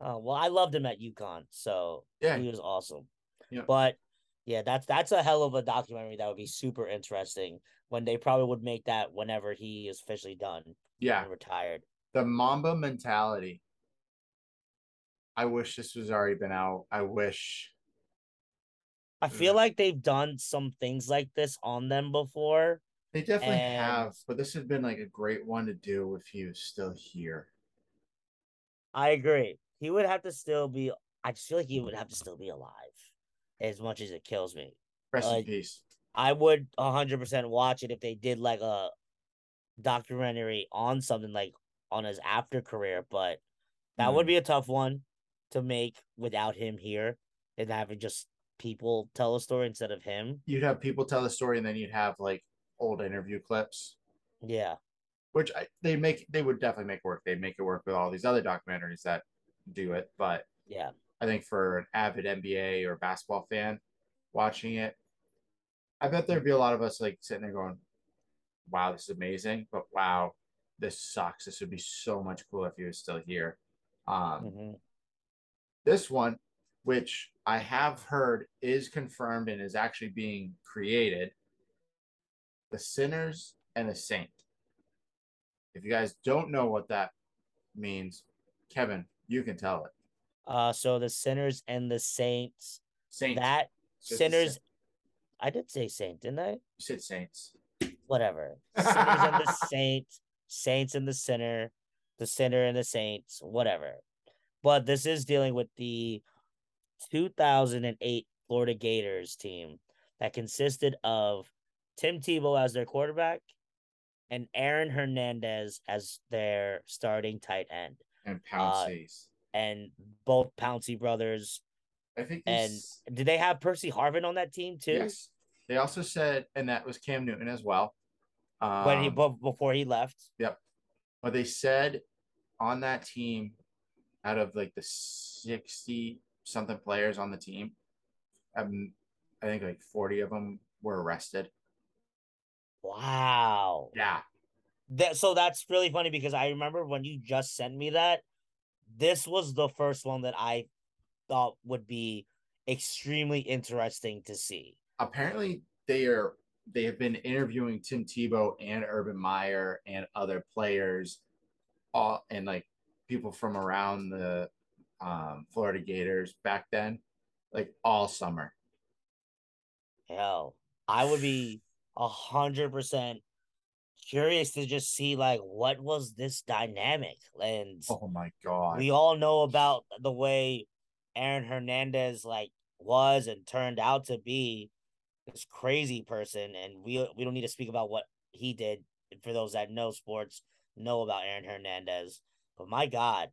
Oh well, I loved him at UConn, so Yeah. he was awesome. Yeah. But yeah, that's that's a hell of a documentary that would be super interesting when they probably would make that whenever he is officially done Yeah, and retired. the Mamba mentality. I wish this was already been out. I wish. I feel Mm. like they've done some things like this on them before. They definitely And- have, but this has been like a great one to do if he was still here. I agree. He would have to still be I just feel like he would have to still be alive as much as it kills me. Rest in peace. I would 100% watch it if they did like a documentary on something like on his after career, but that would Mhm. be a tough one to make without him here and having just people tell a story instead of him. You'd have people tell the story, and then you'd have like old interview clips, Yeah. which I, they make. They would definitely make work. They'd make it work with all these other documentaries that do it. But Yeah. I think for an avid NBA or basketball fan watching it, I bet there'd be a lot of us like sitting there going, "Wow, this is amazing," but "Wow, this sucks. This would be so much cooler if he was still here." Um, mhm. this one, which I have heard is confirmed and is actually being created, the sinners and the saint. If you guys don't know what that means, Kevin, you can tell it. Uh so the sinners and the saints Saint. that Just sinners saint. I did say saint, didn't I? You said saints. whatever. Sinners and the saints, saints and the sinner, the sinner and the saints, whatever. But this is dealing with the 2008 Florida Gators team that consisted of Tim Tebow as their quarterback and Aaron Hernandez as their starting tight end. And Uh, And both Pouncey brothers. I think And did they have Percy Harvin on that team too? yes. They also said, and that was Cam Newton as well. Um, When he before he left. Yep. But they said on that team, out of like the sixty something players on the team, um, I think like forty of them were arrested. Wow. Yeah, That so that's really funny because I remember when you just sent me that, this was the first one that I thought would be extremely interesting to see. apparently they are they have been interviewing Tim Tebow and Urban Meyer and other players, all and like people from around the um, Florida Gators back then, like all summer. Hell, I would be a hundred percent curious to just see like what was this dynamic and Oh my god! we all know about the way Aaron Hernandez like was and turned out to be this crazy person, and we we don't need to speak about what he did. For those that know sports, know about Aaron Hernandez. But my God,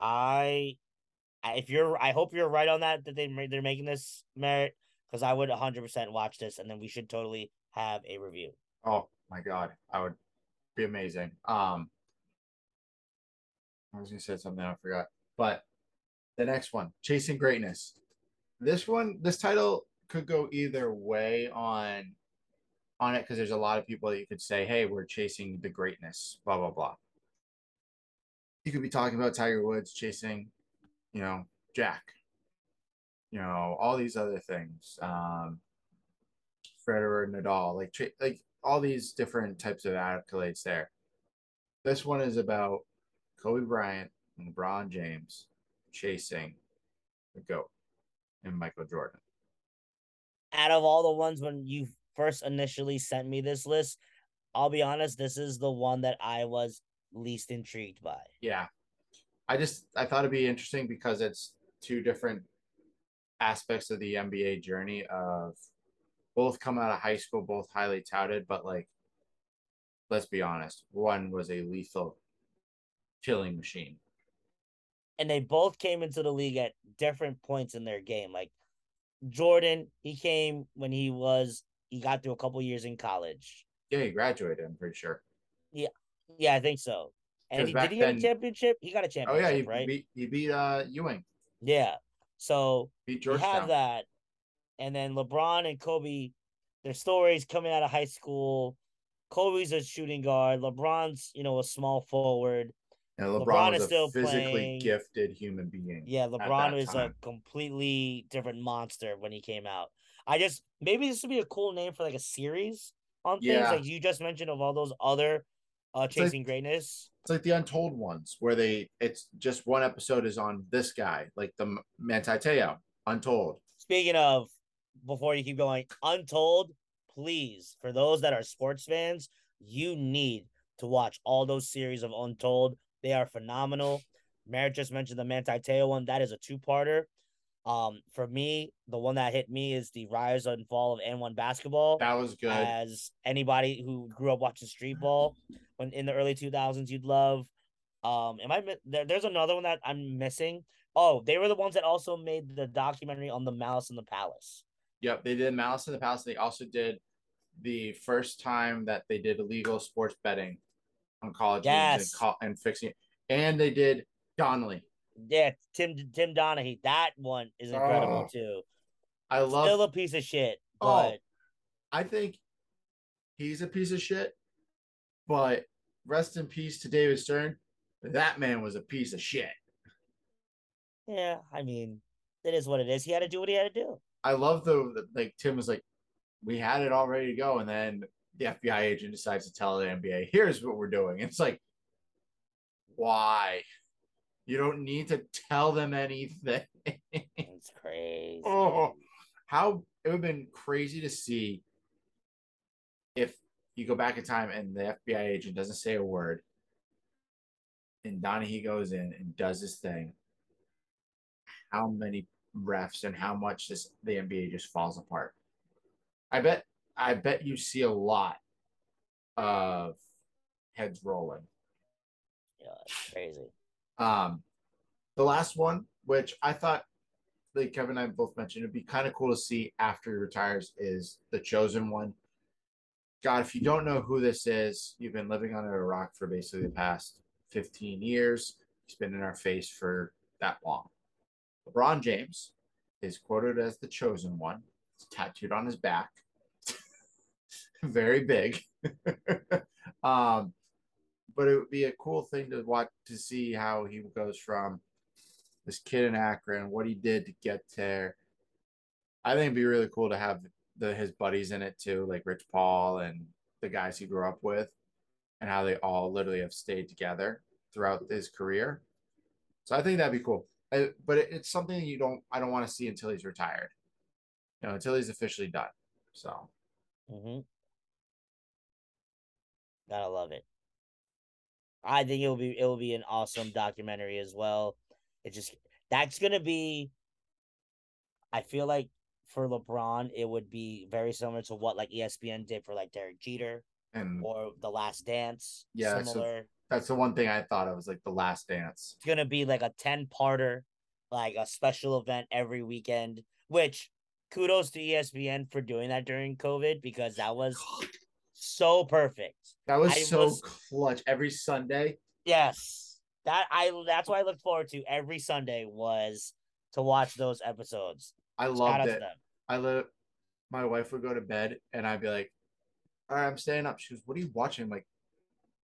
I, I- if you're, I hope you're right on that that they they're making this merit because I would 100 percent watch this, and then we should totally have a review. Oh my god, I would be amazing. Um, I was gonna say something I forgot, but the next one, Chasing Greatness. This one, this title could go either way on on it because there's a lot of people that you could say, "Hey, we're chasing the greatness," blah blah blah. You could be talking about Tiger Woods chasing, you know, Jack. You know, all these other things. Um, Federer, Nadal, like like all these different types of accolades there. This one is about Kobe Bryant and LeBron James chasing the GOAT and Michael Jordan. Out of all the ones when you first initially sent me this list, I'll be honest, this is the one that I was least intrigued by. Yeah. I just I thought it'd be interesting because it's two different aspects of the NBA journey of both come out of high school, both highly touted, but like let's be honest, one was a lethal killing machine. And they both came into the league at different points in their game. Like Jordan, he came when he was he got through a couple years in college. Yeah, he graduated, I'm pretty sure. Yeah, yeah, I think so. And he, did he get then- a championship? He got a championship. Oh yeah, he right? beat he beat uh Ewing, yeah. So beat you have that, and then LeBron and Kobe, their stories coming out of high school. Kobe's a shooting guard. LeBron's, you know, a small forward. And LeBron, LeBron is a still physically playing. gifted human being. Yeah, LeBron is a completely different monster when he came out. I just maybe this would be a cool name for like a series on things Yeah. like you just mentioned of all those other uh like- chasing greatness. It's like the untold ones where they it's just one episode is on this guy, like the Manti Te'o, Untold. Speaking of, before you keep going, Untold, please, for those that are sports fans, you need to watch all those series of Untold. They are phenomenal. Merritt just mentioned the Manti Te'o one. That is a two-parter. Um, for me, the one that hit me is the rise and fall of AND1 basketball. That was good. As anybody who grew up watching street ball when in the early 2000s, you'd love. Um, am I there, there's another one that I'm missing. Oh, they were the ones that also made the documentary on the Malice in the Palace. Yep, they did Malice in the Palace. They also did the first time that they did illegal sports betting on college Yes. and, co- and fixing it. And they did Donnelly. Yeah, Tim Tim Donaghy. That one is incredible Oh, too. I love Still a piece of shit, Oh. but I think he's a piece of shit, but rest in peace to David Stern. That man was a piece of shit. yeah, I mean, it is what it is. He had to do what he had to do. I love the- like Tim was like, we had it all ready to go, and then the FBI agent decides to tell the NBA, here's what we're doing. It's like, why? You don't need to tell them anything. It's crazy. oh, how it would have been crazy to see if you go back in time and the FBI agent doesn't say a word, and Donahue goes in and does his thing. How many refs and how much this the NBA just falls apart. I bet I bet you see a lot of heads rolling. Yeah, it's crazy. Um, the last one, which I thought, like Kevin and I both mentioned, it'd be kind of cool to see after he retires, is the chosen one. God, if you don't know who this is, you've been living under a rock for basically the past 15 years. He's been in our face for that long. LeBron James is quoted as the chosen one. It's tattooed on his back. Very big. um, but it would be a cool thing to watch to see how he goes from this kid in Akron, what he did to get there. I think it'd be really cool to have the his buddies in it too, like Rich Paul and the guys he grew up with, and how they all literally have stayed together throughout his career. So I think that'd be cool. I, but it, it's something you don't I don't want to see until he's retired. You know, until he's officially done. So hmm Gotta love it. I think it will be it will be an awesome documentary as well. It just that's gonna be. I feel like for LeBron, it would be very similar to what like ESPN did for like Derek Jeter and or The Last Dance. Yeah, so- that's the one thing I thought of was like the last dance. It's gonna be like a ten parter, like a special event every weekend. Which kudos to ESPN for doing that during COVID because that was so perfect. That was I so was- clutch every Sunday. Yes. That I that's what I look forward to every Sunday was to watch those episodes. I loved it. them. I let my wife would go to bed and I'd be like, All right, I'm staying up. She goes, What are you watching? I'm like,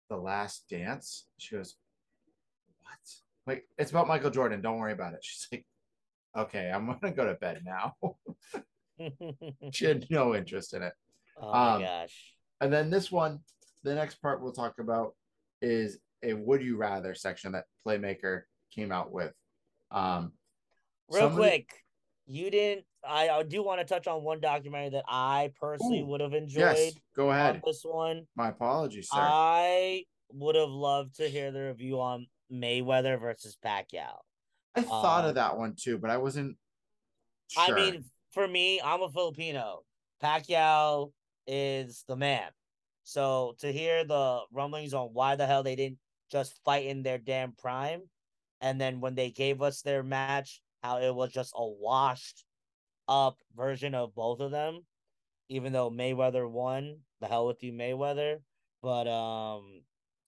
The Last Dance? She goes, What? Like, it's about Michael Jordan. Don't worry about it. She's like, Okay, I'm gonna go to bed now. she had no interest in it. oh my Um, gosh. And then this one, the next part we'll talk about is a would you rather section that Playmaker came out with. Um, Real some of the- quick, you didn't. I, I do want to touch on one documentary that I personally Ooh, would have enjoyed yes, go on ahead. this one. My apologies, sir. I would have loved to hear the review on Mayweather versus Pacquiao. I thought um, of that one too, but I wasn't. Sure. I mean, for me, I'm a Filipino. Pacquiao is the man. So to hear the rumblings on why the hell they didn't just fight in their damn prime, and then when they gave us their match, how it was just a washed up version of both of them, even though Mayweather won, the hell with you, Mayweather. But um,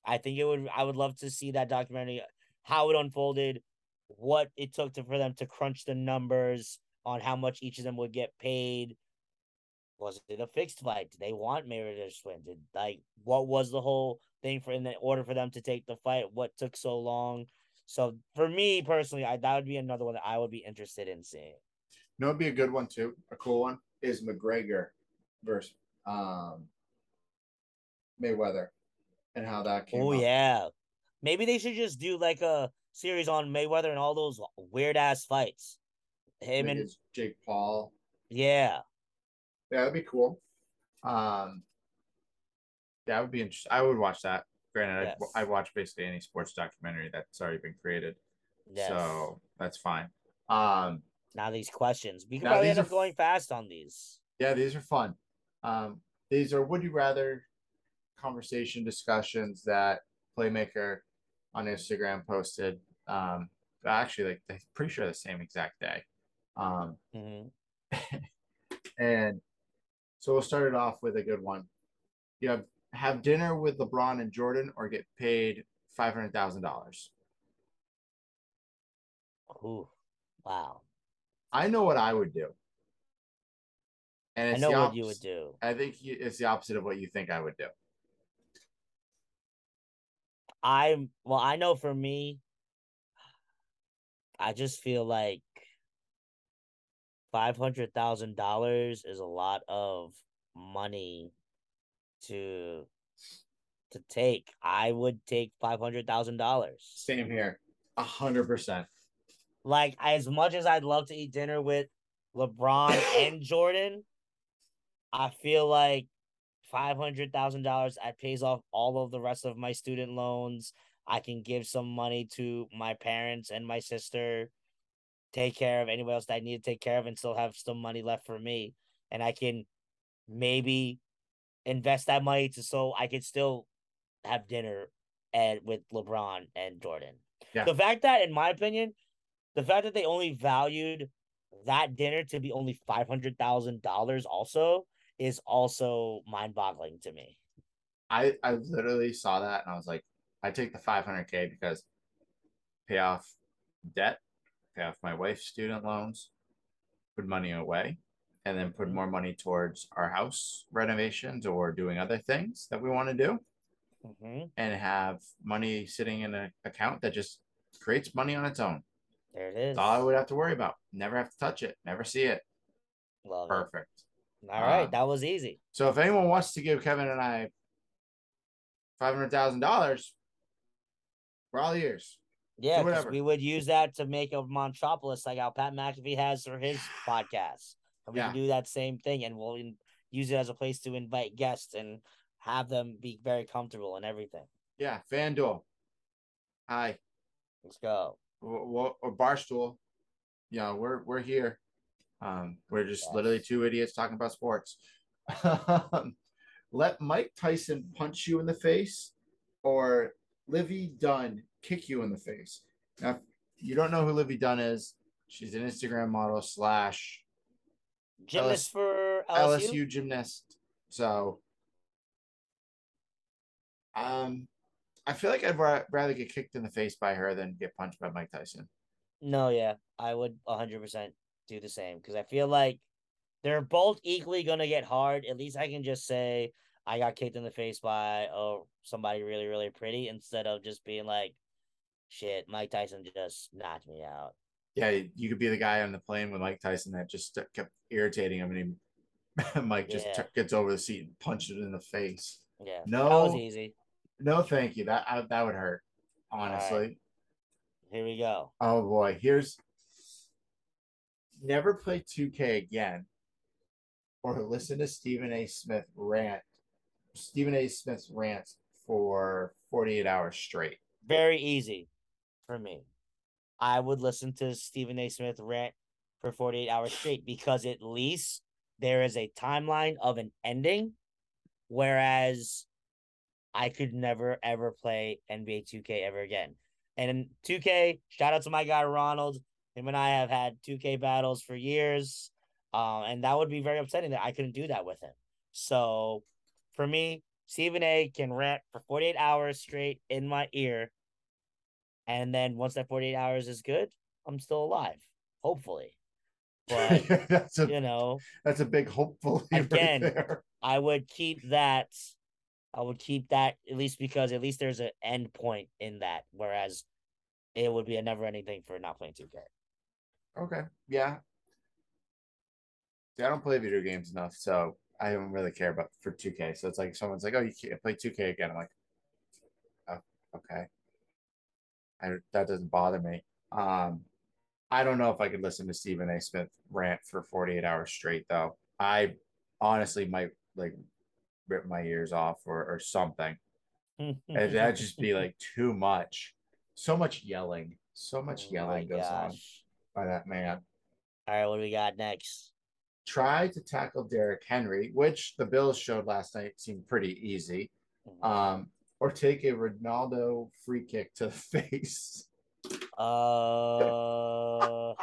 I think it would. I would love to see that documentary, how it unfolded, what it took to for them to crunch the numbers on how much each of them would get paid. Was it a fixed fight? Did they want Mayweather to win? Did like what was the whole thing for in the order for them to take the fight? What took so long? So for me personally, I that would be another one that I would be interested in seeing. you know, it'd be a good one too. A cool one is McGregor versus um Mayweather, and how that came. Oh yeah, maybe they should just do like a series on Mayweather and all those weird ass fights. Him and Jake Paul. yeah, Yeah, that'd be cool. Um, yeah, that would be interesting. I would watch that. Granted, Yes. I I watch basically any sports documentary that's already been created, yes. so that's fine. Um, now these questions, we could probably end up going fast on these. yeah, these are fun. Um, these are would you rather conversation discussions that Playmaker on Instagram posted. Um, actually, like pretty sure the same exact day. Um, hmm and so we'll start it off with a good one. You have have dinner with LeBron and Jordan, or get paid five hundred thousand dollars. Ooh, wow. I know what I would do, and I know what you would do. I think it's the opposite of what you think I would do. I'm well, I know for me, I just feel like five hundred thousand dollars is a lot of money to to take. I would take five hundred thousand dollars. Same here, a hundred percent. Like as much as I'd love to eat dinner with LeBron and Jordan, I feel like five hundred thousand dollars that pays off all of the rest of my student loans. I can give some money to my parents and my sister, take care of anybody else that I need to take care of, and still have some money left for me. And I can maybe invest that money to so I can still have dinner and with LeBron and Jordan. Yeah. The fact that, in my opinion, the fact that they only valued that dinner to be only five hundred thousand dollars also is also mind boggling to me. I I literally saw that and I was like, I take the five hundred k because pay off debt, pay off my wife's student loans, put money away, and then put Mhm. more money towards our house renovations or doing other things that we want to do. Mm-hmm. and have money sitting in an account that just creates money on its own. There it is. That's all I would have to worry about. Never have to touch it. Never see it. Love it. Perfect. All right, Um, that was easy. So if anyone wants to give Kevin and I five hundred thousand dollars, we're all ears. Yeah, because we would use that to make a Montropolis like how Pat McAfee has for his podcast. And we Yeah. can do that same thing, and we'll use it as a place to invite guests and have them be very comfortable and everything. Yeah, FanDuel. Hi. Let's go. Or, or Barstool. Yeah, we're we're here. Um, we're just Yes. literally two idiots talking about sports. Let Mike Tyson punch you in the face, or Livvy Dunne kick you in the face. Now, if you don't know who Livvy Dunne is. She's an Instagram model slash Gymnast for LSU. LSU gymnast. So, um, I feel like I'd ra- rather get kicked in the face by her than get punched by Mike Tyson. No, yeah, I would 100% do the same because I feel like they're both equally going to get hard. At least I can just say I got kicked in the face by oh somebody really really pretty instead of just being like shit, Mike Tyson just knocked me out. Yeah, you could be the guy on the plane with Mike Tyson that just kept irritating him, and he, Mike just Yeah. t- gets over the seat and punches it in the face. Yeah. No. That was easy. No, thank you. That I, that would hurt, honestly. Here we go. Oh boy, here's never play 2K again or listen to Stephen A. Smith rant. Stephen A. Smith's rants for 48 hours straight. Very easy for me. I would listen to Stephen A. Smith rant for 48 hours straight because at least there is a timeline of an ending. Whereas I could never ever play NBA 2K ever again. And in 2K, shout out to my guy Ronald. Him and I have had 2K battles for years. Um, and that would be very upsetting that I couldn't do that with him. So for me, Stephen A can rant for 48 hours straight in my ear. And then once that 48 hours is good, I'm still alive. Hopefully. But that's a you know, that's a big hopefully Again, right. I would keep that. I would keep that at least because at least there's an end point in that. Whereas it would be a never ending thing for not playing 2K. Okay. Yeah. See, I don't play video games enough, so I don't really care about for 2K. So it's like someone's like, "Oh, you can't play 2K again." I'm like, "Oh, okay." I, that doesn't bother me. Um, I don't know if I could listen to Stephen A. Smith rant for 48 hours straight, though. I honestly might like rip my ears off or, or something. And that'd just be like too much. So much yelling. So much Oh yelling goes on gosh. by that man. All right, what do we got next? Try to tackle Derrick Henry, which the Bills showed last night seemed pretty easy. Um, or take a Ronaldo free kick to the face. Uh,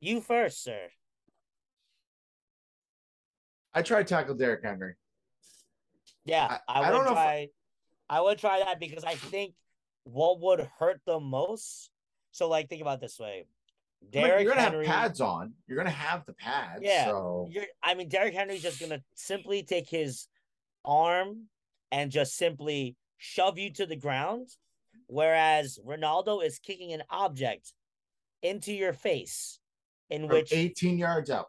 you first, sir. I tried to tackle Derrick Henry. Yeah, I- I, I would don't know if- try. I would try that because I think what would hurt the most. So, like, think about it this way: Derrick you're gonna Henry. have pads on. You're gonna have the pads. Yeah, So I mean, Derrick Henry's just gonna simply take his arm and just simply shove you to the ground, whereas Ronaldo is kicking an object into your face, in from which 18 yards out.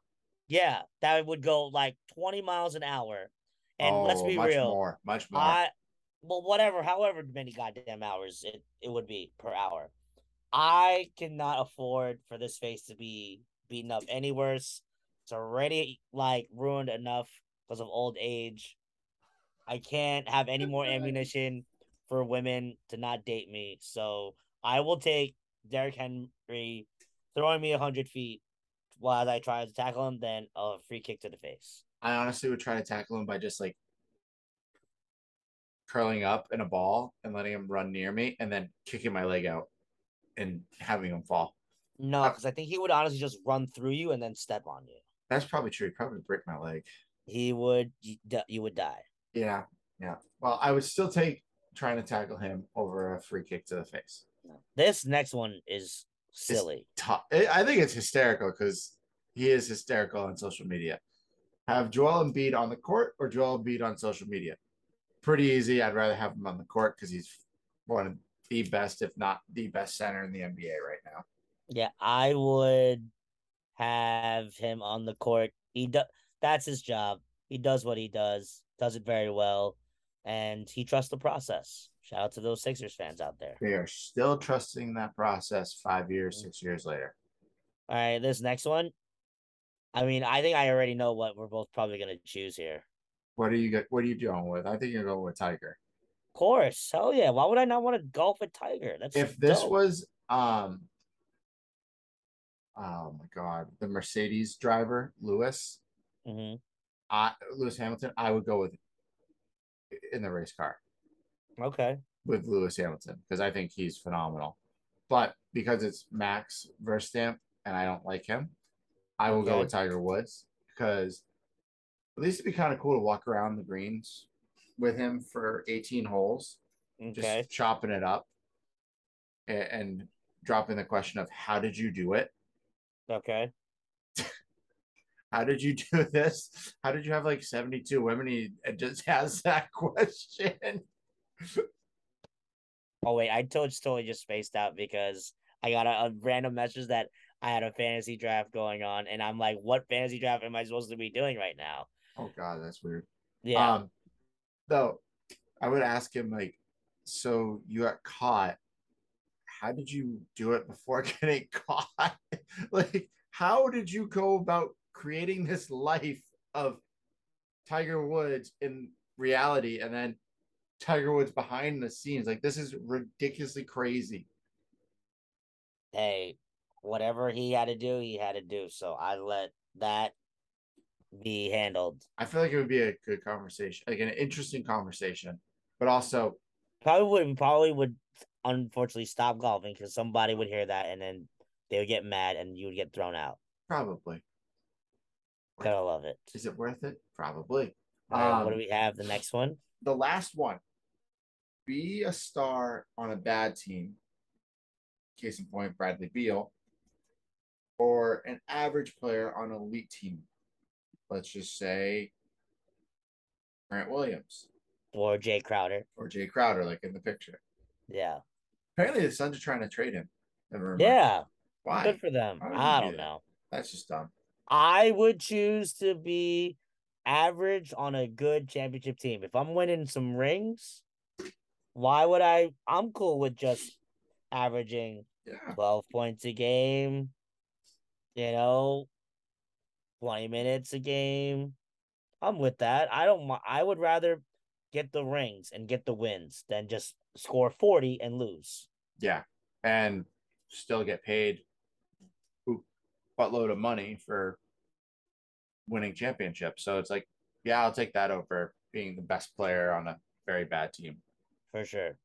yeah, that would go like twenty miles an hour. And let's Oh, be much real, More, much more. I well, whatever, however many goddamn hours it, it would be per hour. I cannot afford for this face to be beaten up any worse. It's already like ruined enough because of old age. I can't have any more ammunition for women to not date me. So I will take Derrick Henry throwing me hundred feet while I try to tackle him, then a free kick to the face. I honestly would try to tackle him by just like curling up in a ball and letting him run near me and then kicking my leg out and having him fall. No, Uh, because I think he would honestly just run through you and then step on you. That's probably true. He'd probably break my leg. He would you, you would die. Yeah. Yeah. Well, I would still take trying to tackle him over a free kick to the face. This next one is silly. Tough. I think it's hysterical because he is hysterical on social media. Have Joel Embiid on the court or Joel Embiid on social media? Pretty easy. I'd rather have him on the court because he's one of the best, if not the best center in the NBA right now. Yeah, I would have him on the court. He does. That's his job. He does what he does. Does it very well, and he trusts the process. Shout out to those Sixers fans out there. They are still trusting that process five years, six years later. All right, this next one. I mean, I think I already know what we're both probably gonna choose here. What are you? What are you doing with? I think you're going with Tiger. Of course, hell yeah. Why would I not want to golf with Tiger? That's If this dope. was um oh my god, the Mercedes driver, Lewis, Mhm. I Lewis Hamilton, I would go with in the race car okay. with Lewis Hamilton because I think he's phenomenal. But because it's Max Verstappen and I don't like him, I will go with Tiger Woods because at least it'd be kind of cool to walk around the greens with him for 18 holes, just chopping it up and, and dropping the question of how did you do it? Okay. How did you do this? How did you have like 72 women? He just has that question. Oh wait, I told totally just spaced out because I got a, a random message that I had a fantasy draft going on, and I'm like, what fantasy draft am I supposed to be doing right now? Oh god, that's weird. Yeah. Um, though I would ask him like, so you got caught. how did you do it before getting caught? like, how did you go about creating this life of Tiger Woods in reality and then Tiger Woods behind the scenes? Like, this is ridiculously crazy. Hey, whatever he had to do, he had to do. So I let that be handled. I feel like it would be a good conversation, like an interesting conversation, but also probably would probably would unfortunately stop golfing because somebody would hear that and then they would get mad and you would get thrown out. Probably. Gotta love it. Is it worth it? Probably. Right, um, what do we have? The next one? The last one. Be a star on a bad team. Case in point, Bradley Beal. Or an average player on an elite team. Let's just say Grant Williams. Or Jae Crowder. Or Jae Crowder, like in the picture. Yeah. Apparently the Suns are trying to trade him. Yeah. Why? Good for them. I don't know. That's just dumb. I would choose to be average on a good championship team. If I'm winning some rings, why would I? I'm cool with just averaging yeah. 12 points a game, you know, 20 minutes a game. I'm with that. I don't I would rather get the rings and get the wins than just score 40 and lose. Yeah. And still get paid buttload of money for winning championships. So it's like, yeah, I'll take that over being the best player on a very bad team. For sure.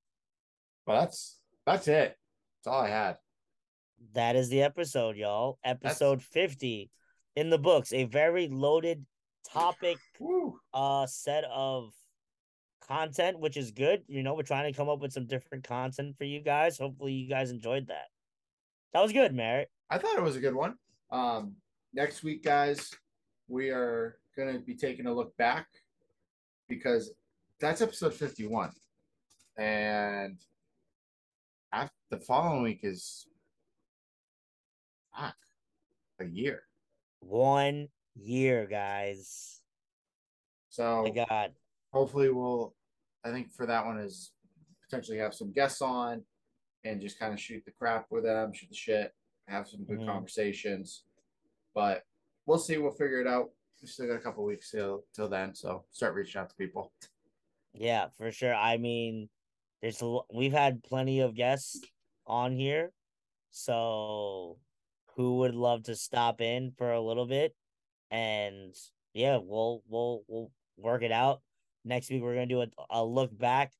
Well, that's that's it. That's all I had. That is the episode, y'all. Episode that's... 50 in the books. A very loaded topic uh set of content, which is good. You know, we're trying to come up with some different content for you guys. Hopefully you guys enjoyed that. That was good, Merritt. I thought it was a good one. Um, next week, guys, we are going to be taking a look back because that's episode 51. And after the following week is fuck, a year. One year, guys. So, my God. Hopefully, we'll, I think for that one is potentially have some guests on and just kind of shoot the crap with them, shoot the shit have some good mm-hmm. conversations. But we'll see. We'll figure it out. We still got a couple weeks till till then, so start reaching out to people. Yeah, for sure. I mean, there's a, we've had plenty of guests on here, so who would love to stop in for a little bit? And yeah, we'll we'll we'll work it out. Next week we're gonna do a, a look back,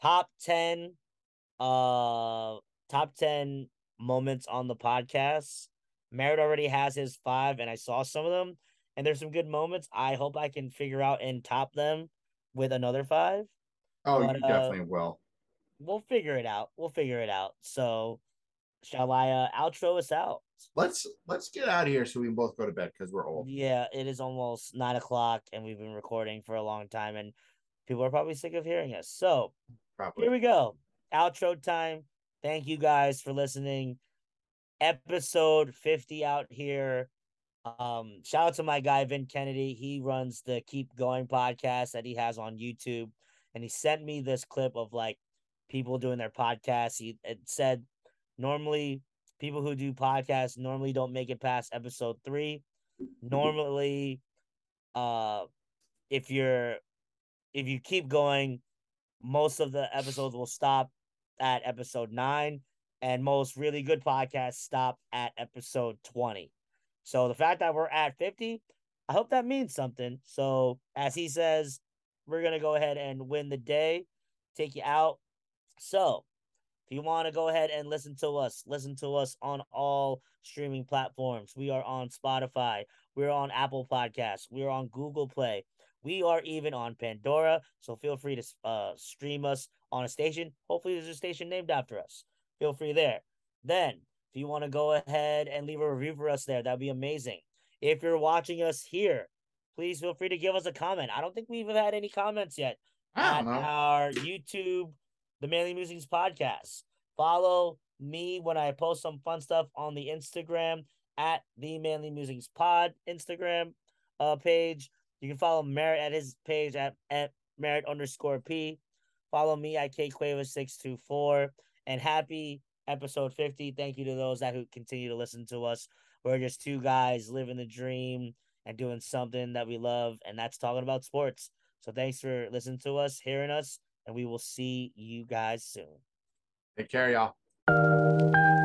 top ten, uh, top ten moments on the podcast. Merritt already has his five, and I saw some of them, and there's some good moments. I hope I can figure out and top them with another five. Oh, but, you uh, definitely uh, will. We'll figure it out. We'll figure it out. So, shall I uh, outro us out? Let's let's get out of here so we can both go to bed because we're old. Yeah, it is almost nine o'clock, and we've been recording for a long time, and people are probably sick of hearing us. So, probably. here we go. Outro time. Thank you guys for listening. Episode 50 out here. Um, shout out to my guy Vin Kennedy. He runs the Keep Going podcast that he has on YouTube. And he sent me this clip of like people doing their podcasts. He it said normally people who do podcasts normally don't make it past episode three. Normally, uh if you're if you keep going, most of the episodes will stop at episode nine, and most really good podcasts stop at episode 20. So the fact that we're at 50, I hope that means something. So, as he says, we're going to go ahead and win the day, take you out. So, if you want to go ahead and listen to us, listen to us on all streaming platforms. We are on Spotify, we're on Apple Podcasts, we're on Google Play, we are even on Pandora, so feel free to uh, stream us on a station. Hopefully, there's a station named after us. Feel free there. Then, if you want to go ahead and leave a review for us there, that'd be amazing. If you're watching us here, please feel free to give us a comment. I don't think we've had any comments yet at know. our YouTube, the Manly Musings podcast. Follow me when I post some fun stuff on the Instagram at the Manly Musings Pod Instagram uh, page. You can follow Merritt at his page at, at Merritt underscore P. Follow me at K Quava624. And happy episode 50. Thank you to those that who continue to listen to us. We're just two guys living the dream and doing something that we love, and that's talking about sports. So thanks for listening to us, hearing us, and we will see you guys soon. Take care, y'all.